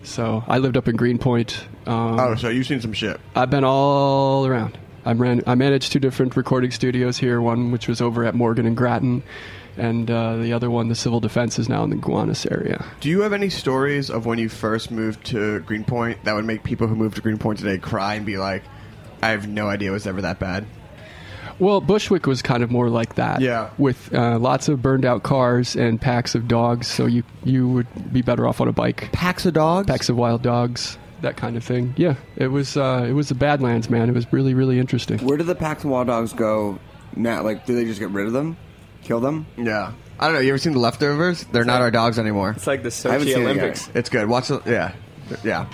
So I lived up in Greenpoint. Um, Oh, so you've seen some shit. I've been all around. I ran. I managed two different recording studios here. One which was over at Morgan and Grattan, and uh, the other one, the Civil Defense, is now in the Gowanus area. Do you have any stories of when you first moved to Greenpoint that would make people who moved to Greenpoint today cry and be like, "I have no idea it was ever that bad"? Well, Bushwick was kind of more like that. Yeah. With uh, lots of burned out cars and packs of dogs, so you you would be better off on a bike. Packs of dogs. Packs of wild dogs, that kind of thing. Yeah, it was uh, it was the Badlands, man. It was really really interesting. Where do the packs of wild dogs go now? Like, do they just get rid of them? Kill them? Yeah. I don't know. You ever seen the leftovers? They're not our dogs anymore. It's like the I haven't Sochi seen it. Olympics. It's good. Watch the yeah, yeah.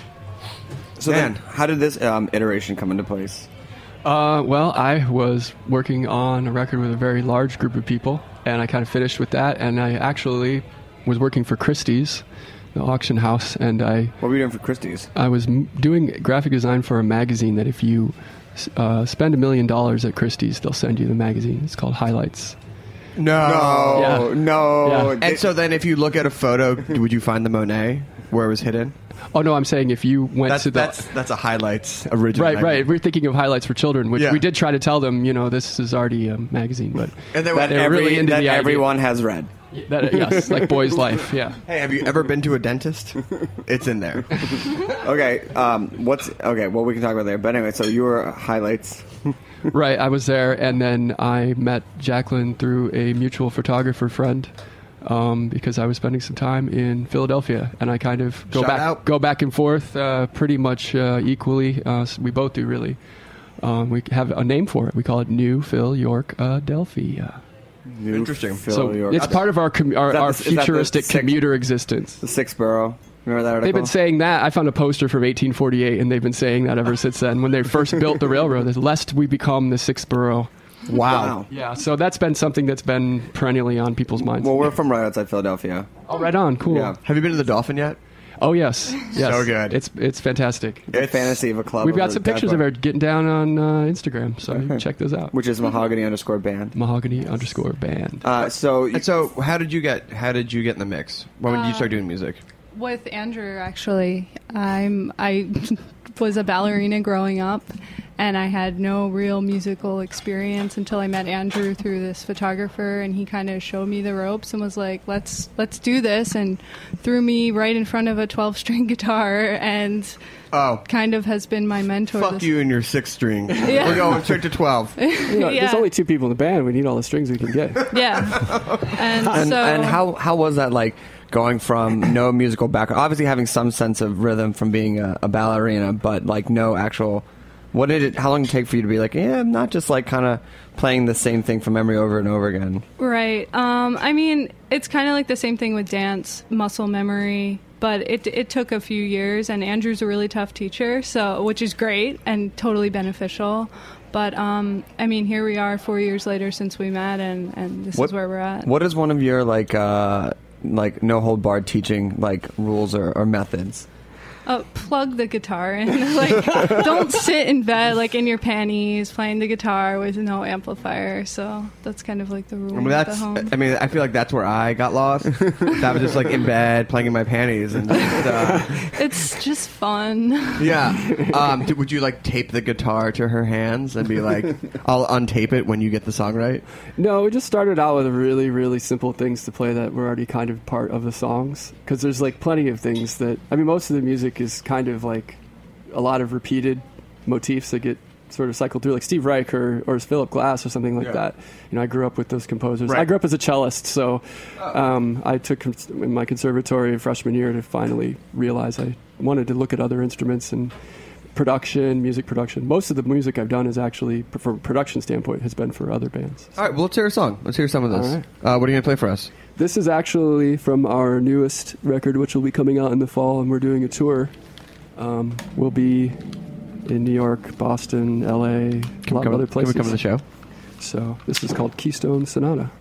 So Man. then, how did this um, iteration come into place? Uh, well, I was working on a record with a very large group of people, and I kind of finished with that. And I actually was working for Christie's, the auction house, and I What were you doing for Christie's? I was m- doing graphic design for a magazine that if you uh, spend a million dollars at Christie's, they'll send you the magazine. It's called Highlights. No. Yeah. no! Yeah. And so then, if you look at a photo, would you find the Monet where it was hidden? Oh no, I'm saying if you went That's to the that's that's a highlights original. right, right. magazine. We're thinking of highlights for children, which Yeah. we did try to tell them. You know, this is already a magazine, but And they that They're every, really into that the idea. everyone has read. That, yes, like boy's life. Yeah. Hey, have you ever been to a dentist? It's in there. Okay, um, what's okay? Well, we can talk about there. But anyway, so your highlights. Right, I was there, and then I met Jacqueline through a mutual photographer friend um, because I was spending some time in Philadelphia, and I kind of go Shout back, out. go back and forth, uh, pretty much uh, equally. Uh, we both do really. Um, we have a name for it. We call it New Phil York Adelphia. New Interesting. Phil So York. it's part of our commu- our, our the- is that the futuristic six- commuter existence. the sixth borough. Remember that article? They've been saying that. I found a poster from 1848, and they've been saying that ever since then. When they first built the railroad, is lest we become the sixth borough. wow. Yeah, so that's been something that's been perennially on people's minds. Well, we're from right outside Philadelphia. oh, right on, cool. Yeah. Have you been to the Dolphin yet? Oh yes, yes. So good. It's it's fantastic. The fantasy of a club. We've got some pictures of her getting down on uh, Instagram, so you can check those out. which is mahogany underscore band. Mahogany underscore band. Uh, so And so, how did you get? How did you get in the mix? When did you start doing music? With Andrew, actually, I'm I was a ballerina growing up, and I had no real musical experience until I met Andrew through this photographer, and he kind of showed me the ropes and was like, "Let's let's do this," and threw me right in front of a 12 string guitar, and Oh, kind of has been my mentor. fuck this- you and your six string. Yeah. We're going straight to twelve. You know, There's only two people in the band. We need all the strings we can get. Yeah, and, and, so and how how was that like going from no musical background obviously having some sense of rhythm from being a, a ballerina but like no actual what did it how long did it take for you to be like yeah i'm not just like kind of playing the same thing from memory over and over again Right. Um, I mean, it's kind of like the same thing with dance, muscle memory. But it it took a few years, and Andrew's a really tough teacher, so which is great and totally beneficial. But um, I mean, here we are, four years later since we met, and, and this is where we're at. what is one of your like uh like no hold barred teaching like rules or, or methods Uh, plug the guitar in. like, don't sit in bed like in your panties playing the guitar with no amplifier. So that's kind of like the rule I mean, at that's. the home. I mean, I feel like that's where I got lost. that was just like in bed playing in my panties and. Just, uh, it's just fun. yeah. Um, d- would you like tape the guitar to her hands and be like, "I'll untape it when you get the song right"? No, we just started out with really, really simple things to play that were already kind of part of the songs. Because there's like plenty of things that I mean, most of the music is kind of like a lot of repeated motifs that get sort of cycled through, like Steve Reich or, or Philip Glass or something like Yeah. that. You know, I grew up with those composers. Right. I grew up as a cellist, so um, I took in my conservatory freshman year to finally realize I wanted to look at other instruments and production, music production. Most of the music I've done is actually, from a production standpoint, has been for other bands. All right. Well, let's hear a song. Let's hear some of this. Right. Uh, what are you gonna play for us? This is actually from our newest record, which will be coming out in the fall, and we're doing a tour. Um, we'll be in New York, Boston, LA, a Can we lot of other Can places. we come to the show? So this is called Keystone Sonata.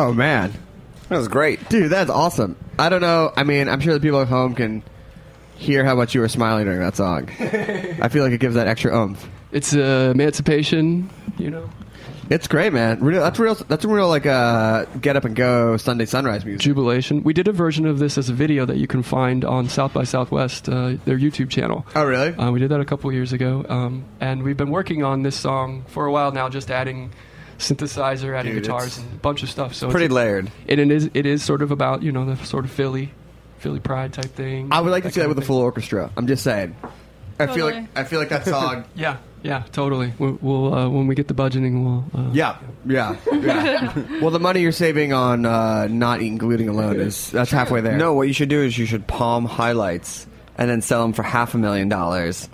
Oh man, That was great. dude, that's awesome. I don't know. I mean, I'm sure the people at home can hear how much you were smiling during that song. I feel like it gives that extra oomph. It's uh, emancipation, you know. It's great, man. Real, that's real. That's a real like uh, get up and go Sunday sunrise music. Jubilation. We did a version of this as a video that you can find on South by Southwest, uh, their YouTube channel. Oh, really? Uh, we did that a couple years ago, um, and we've been working on this song for a while now, just adding synthesizer, adding Dude, guitars, and a bunch of stuff. So Pretty it's, layered. and it is it is sort of about you know the sort of Philly, Philly pride type thing. I would like to see that with a full orchestra. I'm just saying. I feel like I feel like that song. Yeah, yeah, totally. We'll, we'll uh, when we get the budgeting, we'll. Uh, Yeah, yeah, yeah. well, the money you're saving on uh, not eating gluten alone is that's halfway there. No, what you should do is you should palm highlights and then sell them for half a million dollars.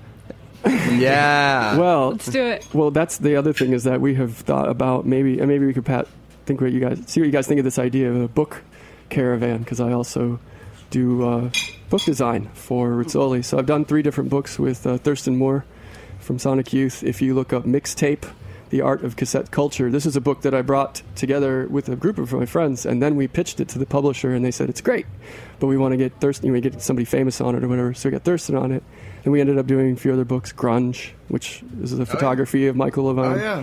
Yeah. Well, Let's do it. Well, that's the other thing is that we have thought about maybe, and maybe we could Pat think what you guys see what you guys think of this idea of a book caravan because I also do uh, book design for Rizzoli. So I've done three different books with uh, Thurston Moore from Sonic Youth. If you look up mixtape. The Art of Cassette Culture. This is a book that I brought together with a group of my friends, and then we pitched it to the publisher, and they said it's great, but we want to get Thurston, we get somebody famous on it or whatever. So we got Thurston on it, and we ended up doing a few other books, Grunge, which is the photography of Michael Lavine, Oh yeah.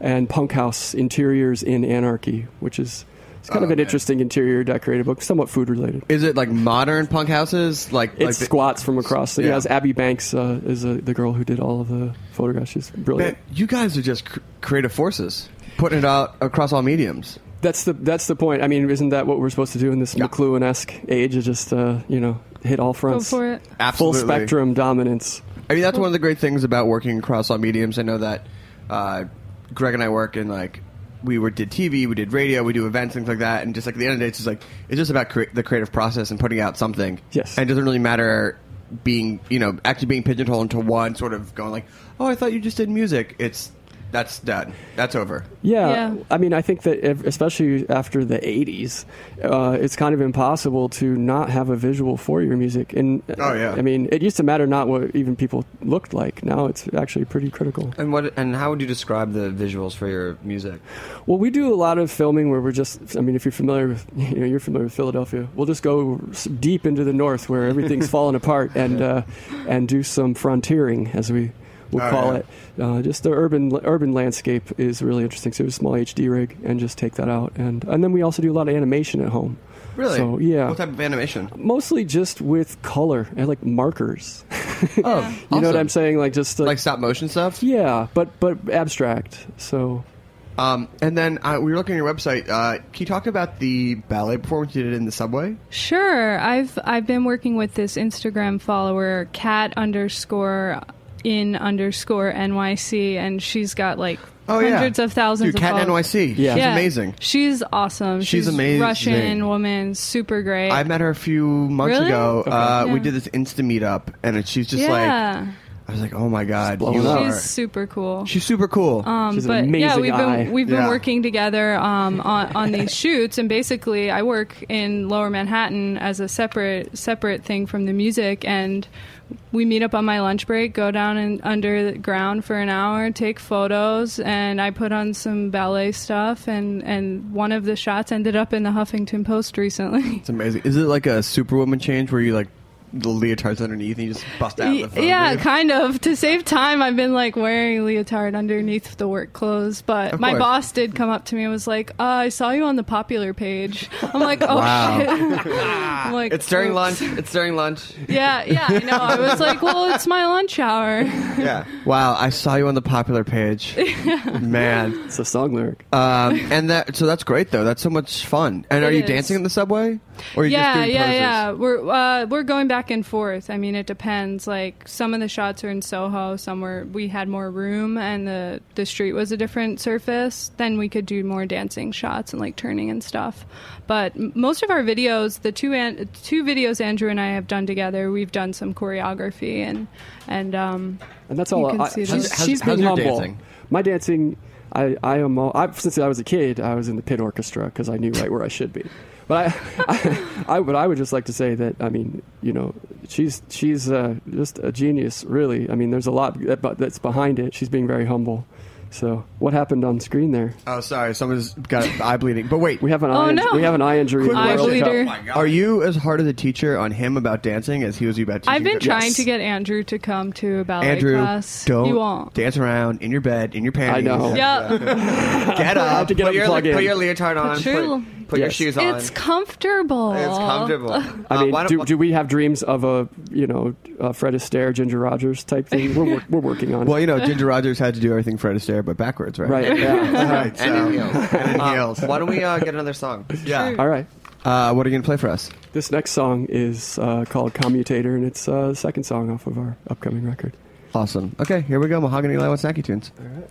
and Punk House Interiors in Anarchy, which is it's kind Oh, of an interesting interior decorated book, somewhat food related. Is it like modern punk houses? Like It's like the- squats from across. The, Yeah. yeah, it's Abby Banks uh, is uh, the girl who did all of the photographs. She's brilliant. Man, you guys are just cr- creative forces, putting it out across all mediums. That's the that's the point. I mean, isn't that what we're supposed to do in this Yeah. McLuhan esque age? Is just uh, you know hit all Go fronts, for it. full spectrum dominance. I mean, that's one of the great things about working across all mediums. I know that uh, Greg and I work in like we were did TV, we did radio, we do events, things like that, and just like at the end of the day, it's just like it's just about cre- the creative process and putting out something. Yes. and it doesn't really matter being you know actually being pigeonholed into one sort of going like, oh, I thought you just did music. It's that's done. That's over. Yeah, Yeah. I mean, I think that if, especially after the '80s, uh, it's kind of impossible to not have a visual for your music. And Oh, yeah. I mean, it used to matter not what even people looked like. Now it's actually pretty critical. And what? And how would you describe the visuals for your music? Well, we do a lot of filming where we're just. I mean, if you're familiar with, you know, you're familiar with Philadelphia. We'll just go deep into the north where everything's falling apart and uh, and do some frontiering, as we will Oh, call yeah. it. Uh, just the urban urban landscape is really interesting. So, a small HD rig and just take that out, and and then we also do a lot of animation at home. Really? So yeah. What type of animation? Mostly just with color and like markers. Oh, You know what. I'm saying? Like just like, Like stop motion stuff. yeah, but but abstract. So Um, and then uh, we were looking at your website. Uh, can you talk about the ballet performance you did in the subway? Sure. I've I've been working with this Instagram follower, cat underscore in underscore NYC, and she's got like Oh, yeah. hundreds of thousands Dude, of Cat in followers. NYC. Yeah. She's amazing. She's awesome. She's amazing. Russian woman, super great. I met her a few months Really? ago. Uh, Yeah. We did this Insta meetup, and she's just yeah. like, I was like, oh my god, you up. are. she's super cool. She's super cool. Um, She's an but yeah, we've eye. been we've been Yeah. working together um, on on these shoots, and basically, I work in Lower Manhattan as a separate separate thing from the music, and we meet up on my lunch break, go down and under the ground for an hour, take photos, and I put on some ballet stuff, and and one of the shots ended up in the Huffington Post recently. it's amazing. Is it like a Superwoman change where you like the leotards underneath and you just bust out the phone yeah, booth? kind of. To save time, I've been like wearing a leotard underneath the work clothes. But Of my course. boss did come up to me and was like, uh, "I saw you on the popular page." I'm like, "Oh Wow. shit!" I'm like, It's during "Oops." lunch. It's during lunch. Yeah, yeah, I know. I was like, "Well, it's my lunch hour." Yeah. Wow, I saw you on the popular page. Man. it's a song lyric. Um, and that so that's great though. That's so much fun. And It are you is. dancing in the subway? Or are you just yeah, doing yeah, poses? yeah. We're uh, we're going back back and forth. I mean, it depends. Like some of the shots are in Soho, some were we had more room and the the street was a different surface. Then we could do more dancing shots and like turning and stuff. But most of our videos, the two an- two videos Andrew and I have done together, we've done some choreography and and um And that's you all. can I, see she's, that. she's how's being your humble. dancing? My dancing, I, I am. All, I, since I was a kid, I was in the pit orchestra because I knew right where I should be. But I, I, I, but I would just like to say that I mean, you know, she's she's uh, just a genius, really. I mean, there's a lot that, that's behind it. She's being very humble. So, what happened on screen there? Oh, sorry, someone's got eye bleeding. But wait, We have an Oh, eye. no. We have an eye injury. Quick in Eye World bleeder. Cup. are you as hard as a teacher on him about dancing as he was you about teaching? I've been trying Yes. to get Andrew to come to a ballet Andrew, class. don't you won't. dance around in your bed in your panties. I know. Yeah. Get up. have to get put up your and plug in. put your leotard on. True. Put, put your shoes on. It's comfortable. It's comfortable. I Uh, mean, why don't- do, do we have dreams of a you know uh, Fred Astaire, Ginger Rogers type thing? We're we're working on it. Well, you know, Ginger Rogers had to do everything Fred Astaire, but backwards, right? Right. Yeah. right. So, And in heels. And in Uh, heels. Why don't we uh, get another song? Yeah. All right. Uh, what are you gonna play for us? This next song is uh, called Commutator, and it's uh, the second song off of our upcoming record. Awesome. Okay, here we go. Mahogany Live with Snacky Tunes. All right.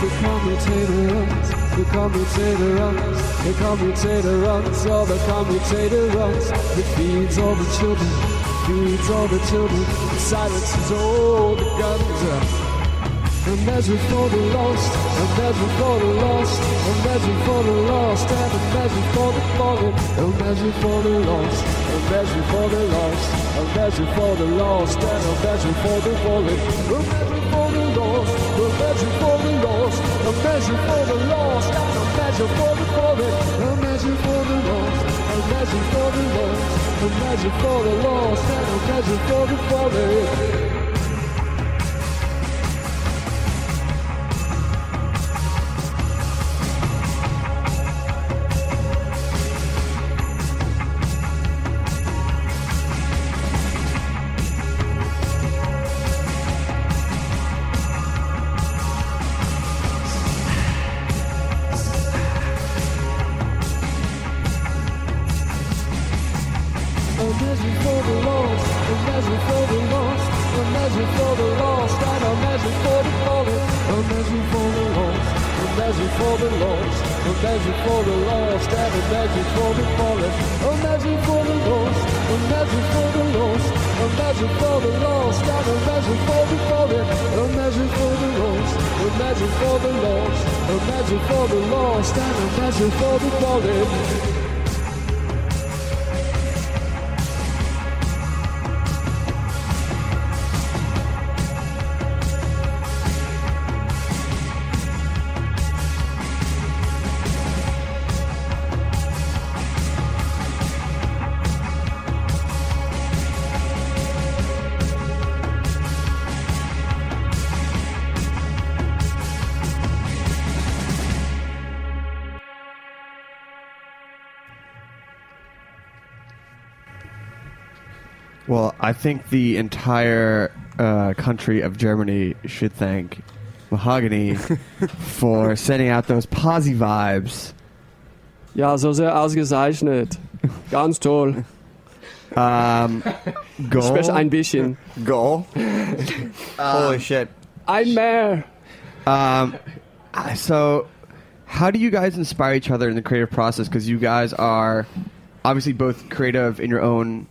The commutator runs, the commutator runs, the commutator runs, all oh, the commutator runs. It feeds all the children, feeds all the children, it silences all the guns. A measure for the lost, a measure for the lost, a measure for the lost, and a measure for the fallen. A measure for the lost, a measure for the lost, a measure for the lost, and a measure for the fallen. For the lost, a measure for the lost, a measure for the fallen. A measure for the lost, a measure for the lost, a measure for the lost, a measure for the fallen. I think the entire uh, country of Germany should thank Mahogany for sending out those posy vibes. Ja, so sehr ausgezeichnet. Ganz toll. Um, goal. Special ambition. goal. Holy shit. I'm mayor. Um, so, how do you guys inspire each other in the creative process? Because you guys are obviously both creative in your own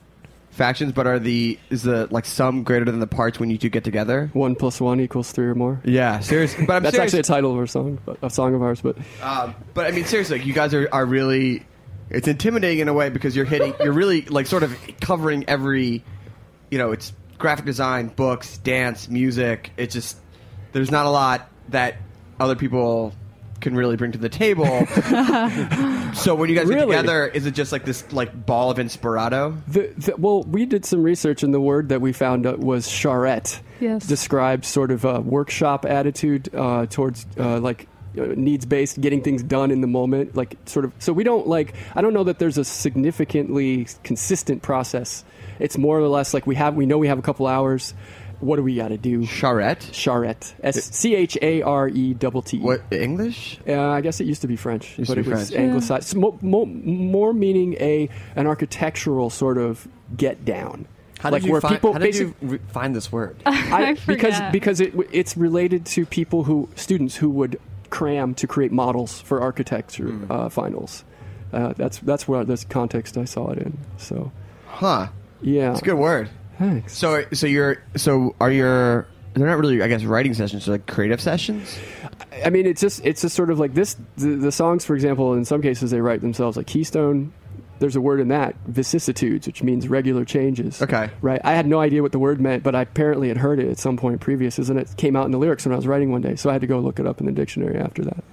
factions, but are the is the like sum greater than the parts when you two get together? One plus one equals three or more. Yeah, seriously. But I'm That's serious. actually a title of our song, but- a song of ours. But Um, but I mean, seriously, like, you guys are, are really. It's intimidating in a way because you're hitting. You're really like sort of covering every. You know, it's graphic design, books, dance, music. It's just there's not a lot that other people can really bring to the table. so when you guys get Really? together, is it just like this like ball of inspirado? the, the, well, we did some research, and the word that we found out was charrette. Yes. Describes sort of a workshop attitude uh, towards uh, like uh, needs based, getting things done in the moment. Like sort of. So we don't like. I don't know that there's a significantly consistent process. It's more or less like we have. We know we have a couple hours. What do we got to do? Charrette. Charrette. S C H A R E double T. What English? Uh, I guess it used to be French, Used but to it be was French. anglicized. So mo- mo- more meaning a an architectural sort of get down. How like did you where find? people how did you re- find this word? I, because forget. because it it's related to people who students who would cram to create models for architecture Hmm. uh, finals. Uh, that's that's where this context I saw it in. So Huh? yeah, It's a good word. Thanks. So, so you're so are your they're not really I guess writing sessions, they're like creative sessions. I mean, it's just it's just sort of like this. The, the songs, for example, in some cases they write themselves. Like Keystone, there's a word in that vicissitudes, which means regular changes. Okay. Right. I had no idea what the word meant, but I apparently had heard it at some point previous, and it came out in the lyrics when I was writing one day. So I had to go look it up in the dictionary after that.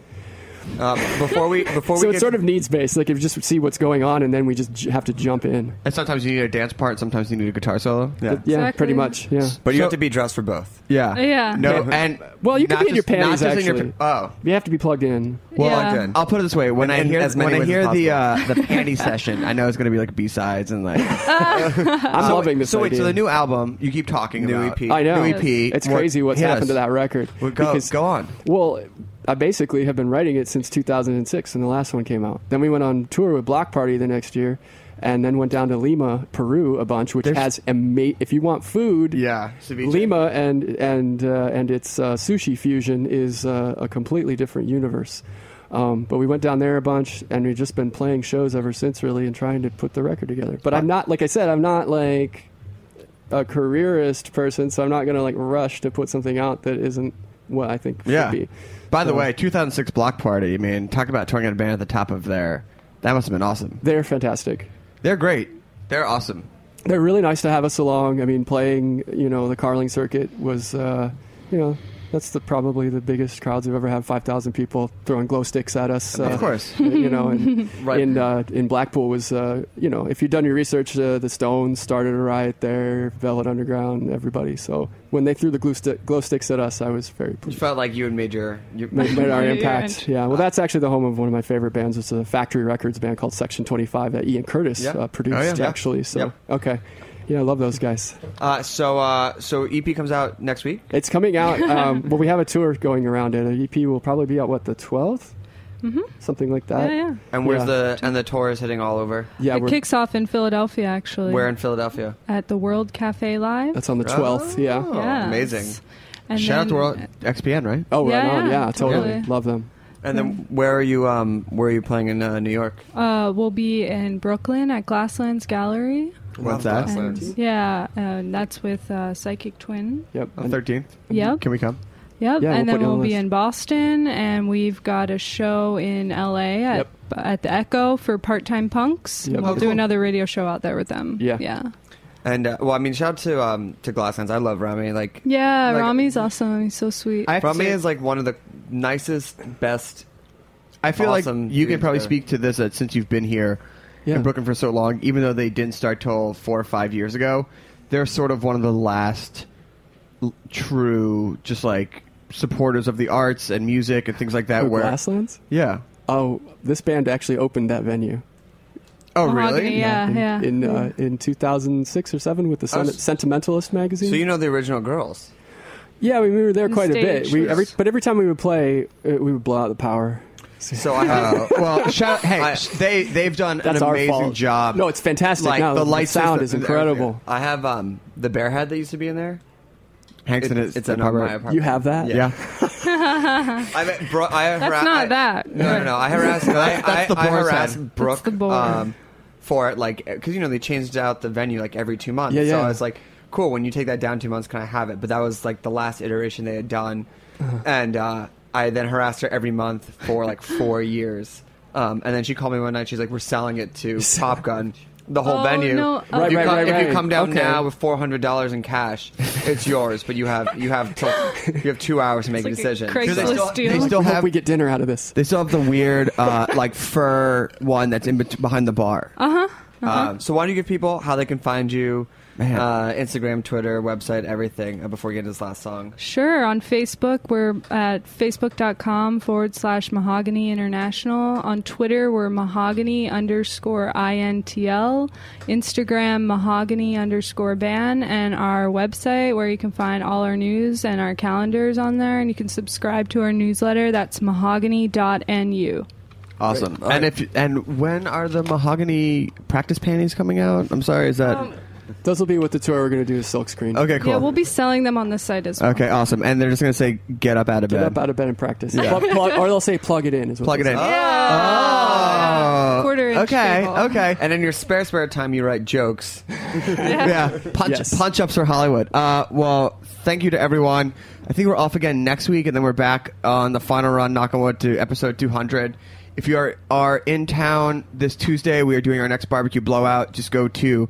Um, before we before so we it's get sort of needs based. Like if you just see what's going on, and then we just j- have to jump in. and sometimes you need a dance part, sometimes you need a guitar solo. Yeah. Yeah, Exactly. pretty much. Yeah. But you So- have to be dressed for both. Yeah. Yeah. No, and Well, you can not be in your just- not just in your actually. pa- oh. You have to be plugged in. Well, Yeah. good. I'll put it this way: when In- I in hear as many when I ways hear as the uh, the panty session, I know it's going to be like B sides and like. I'm so, loving this So wait, idea. so the new album you keep talking New about? EP. I know. New EP. It's What- crazy what's hit happened to that record. Well, go Because- go on. Well, I basically have been writing it since 2006, and the last one came out. Then we went on tour with Bloc Party the next year, and then went down to Lima, Peru, a bunch, which There's- has ama- if you want food, Yeah, ceviche. Lima and and uh, and its uh, sushi fusion is uh, a completely different universe. Um, but we went down there a bunch, and we've just been playing shows ever since, really, and trying to put the record together. But I'm not, like I said, I'm not like a careerist person, so I'm not going to like rush to put something out that isn't what I think should Yeah. be. By the way, 2006 Bloc Party. I mean, talk about touring on a band at the top of their. That must have been awesome. They're fantastic. They're great. They're awesome. They're really nice to have us along. I mean, playing, you know, the Carling circuit was, uh, you know, that's the probably the biggest crowds we've ever had. Five thousand people throwing glow sticks at us. Uh, Of course. you know, and Right. in uh, in Blackpool was, uh, you know, if you've done your research, uh, the Stones started a riot there, Velvet Underground, everybody. So when they threw the glue stick, glow sticks at us, I was very You felt like you had made your. your Made, made our impact. yeah. Yeah. Well, that's actually the home of one of my favorite bands. It's a Factory Records band called Section Twenty Five that Ian Curtis Yeah. uh, produced. Oh, yeah. Actually, so Yep. okay, yeah, I love those guys. Uh, so, uh, so EP comes out next week. It's coming out. Um, well, we have a tour going around it. An EP will probably be out what the 12th, mm-hmm. something like that. Yeah, yeah. And where's Yeah. the and the tour is hitting all over. Yeah, it kicks off in Philadelphia, actually. Where in Philadelphia? At the World Cafe Live. that's on the 12th. Yeah. Oh, Yes. amazing. And Shout out to World XPN, right? Oh, right Yeah, on. yeah, Yeah, totally. totally. Love them. And then where are you? Um, where are you playing in uh, New York? Uh, we'll be in Brooklyn at Glasslands Gallery. What's that? Glasslands. And, yeah, and that's with uh, Psychic Twin. Yep. On And- thirteenth. Yep. Can we come? Yep. Yeah, and we'll then put you on we'll the be list. in Boston, and we've got a show in LA at, Yep. at the Echo for Part Time Punks. Yep. We'll Oh, do cool. another radio show out there with them. Yeah. Yeah. And uh, well, I mean, shout out to um to Glasslands. I love Rami. Like Yeah, Like- Rami's awesome. He's so sweet. I Rami is like one of the nicest, best. I feel Awesome like you can probably there. speak to this uh, since you've been here Yeah. in Brooklyn for so long. Even though they didn't start till four or five years ago, they're sort of one of the last l- true, just like supporters of the arts and music and things like that. Oh, where Glasslands? yeah. Oh, this band actually opened that venue. Oh Mahogany, really? Yeah, in, yeah. In, uh, in 2006 or 7 with the Oh, Sen- s- Sentimentalist magazine. So you know the original girls. yeah, we, we were there The quite a bit. We, every, but every time we would play, uh, we would blow out the power. So I have. Uh, well, shout, hey, I- they they've done That's an our amazing fault. job. No, it's fantastic. No, the light sound system- is incredible. I have um, the bear head that used to be in there. Hanks It- in his it's in apartment. my apartment. You have that? Yeah. I met Bro- I That's hara- not I- that. No, no, no. I harassed. I, That's- I, that's the I boar's harassed head. Brooke the boar. um, for it, like, because you know they changed out the venue like every two months. Yeah, So yeah. I was like, cool. When you take that down two months, can I have it? But that was like the last iteration they had done, Uh-huh. and uh, I then harassed her every month for like four years. Um, and then she called me one night. She's like, "We're selling it to Top Gun." The whole Oh, venue. no. If Right, you right, come, right, If you right. come down Okay. now with four hundred dollars in cash, it's yours. But you have you have till, you have two hours to make like a a decision. Craigslist they still, deal. they still I hope have we get dinner out of this. they still have the weird uh, like fur one that's in bet- behind the bar. Uh-huh. Um, so why don't you give people how they can find you? Man. Uh, Instagram, Twitter, website, everything. Uh, before we get to this last song, Sure. On Facebook, we're at facebook.com forward slash mahogany international. On Twitter, we're mahogany underscore INTL. Instagram, mahogany underscore ban. And our website, where you can find all our news and our calendars on there. And you can subscribe to our newsletter. That's mahogany.nu. Awesome. Great. And if and when are the mahogany practice panties coming out? I'm sorry, is that Um, Those will be what the tour we're going to do is silk screen. okay? Cool. Yeah, we'll be selling them on the site as well. okay, awesome. And they're just gonna say, "Get up out of bed. Get bed." up out of bed and practice. Yeah. Plug- plug- or they'll say plug it in. Is what Plug it they'll in. Yeah. Oh. Quarter inch Okay. cable. Okay. and in your spare spare time, you write jokes. yeah, punch Yes. punch ups for Hollywood. Uh, well, thank you to everyone. I think we're off again next week, and then we're back on the final run. Knock on wood to episode 200. If you are are in town this Tuesday, we are doing our next barbecue blowout. Just go to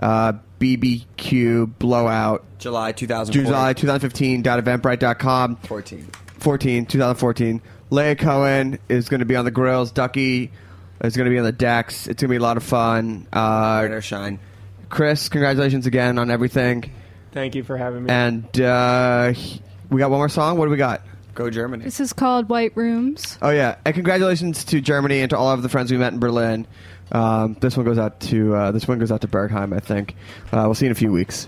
uh, BBQ blowout July 2014. July 2015.eventbrite.com. 14. 14, 2014. Leia Cohen is going to be on the grills. Ducky is going to be on the decks. It's going to be a lot of fun. Uh, Rain or shine. Chris, congratulations again on everything. Thank you for having me. And uh, we got one more song. What do we got? Go Germany. This is called White Rooms. Oh yeah, and congratulations to Germany and to all of the friends we met in Berlin. Um, this one goes out to uh, this one goes out to Berghain, I think. Uh, we'll see you in a few weeks.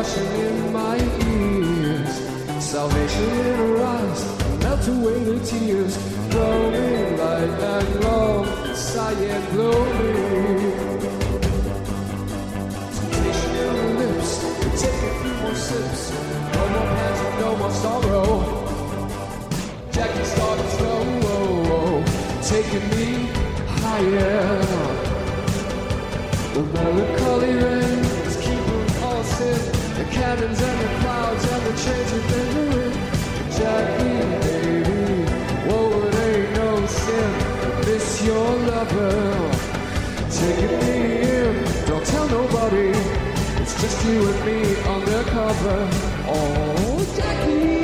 Rushing in my ears, salvation in her eyes, melt away the tears, glowing light and love, sighing glowing. Temptation in her lips, take a few more sips, no more pain no more sorrow. Jackie started slow, taking me higher. The melancholy rain is keeping us in the cannons and the clouds and the trains are lingering. Jackie, baby, whoa, it ain't no sin. Miss your lover, taking me in. Don't tell nobody, it's just you and me undercover. Oh, Jackie's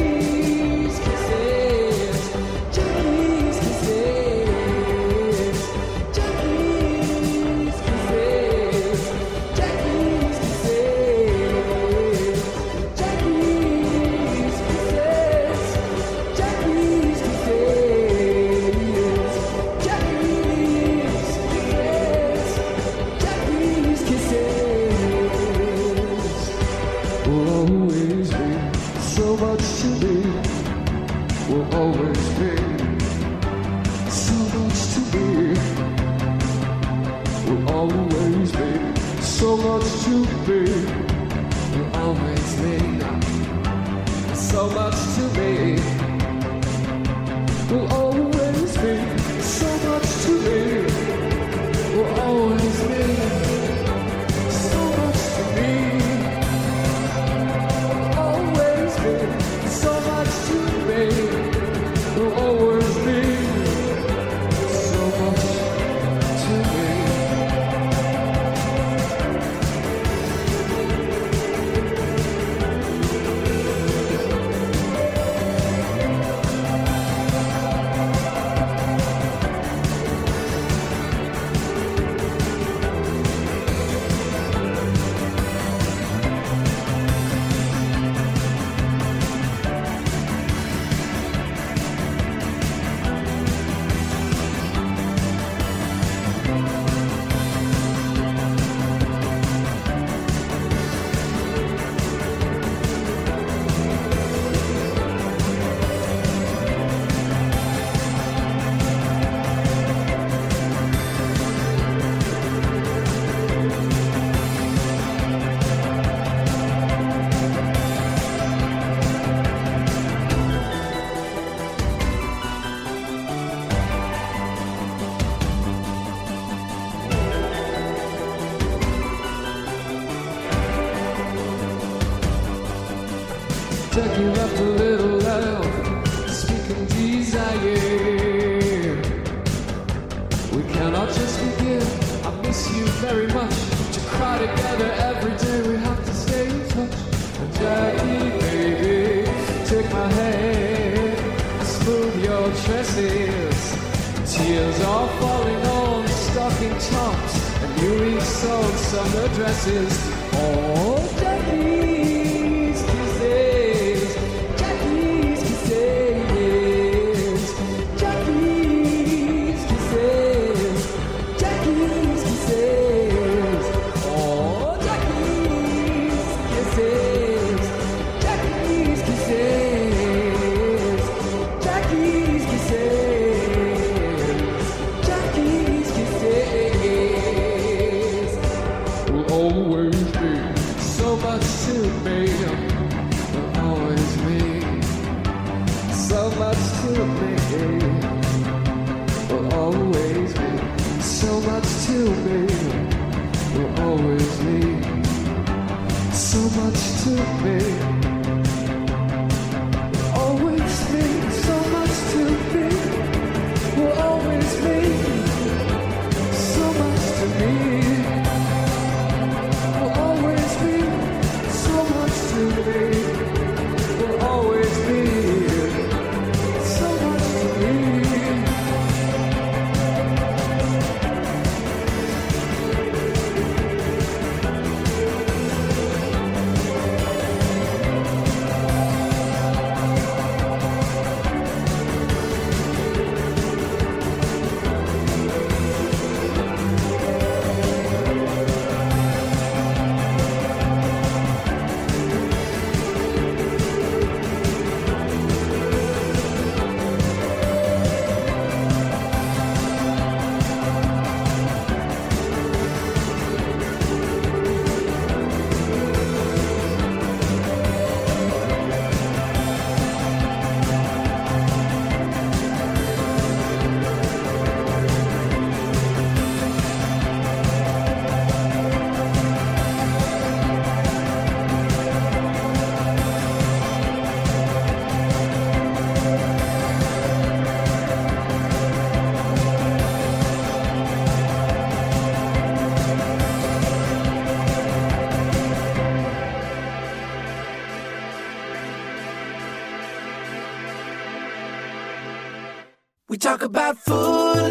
about food,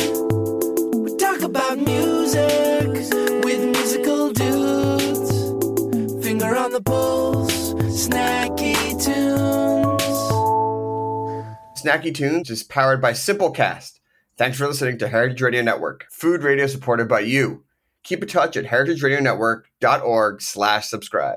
we talk about music with musical dudes. Finger on the pulse, snacky tunes. Snacky Tunes is powered by Simplecast. Thanks for listening to Heritage Radio Network, food radio supported by you. Keep in touch at heritageradionetwork.org slash subscribe.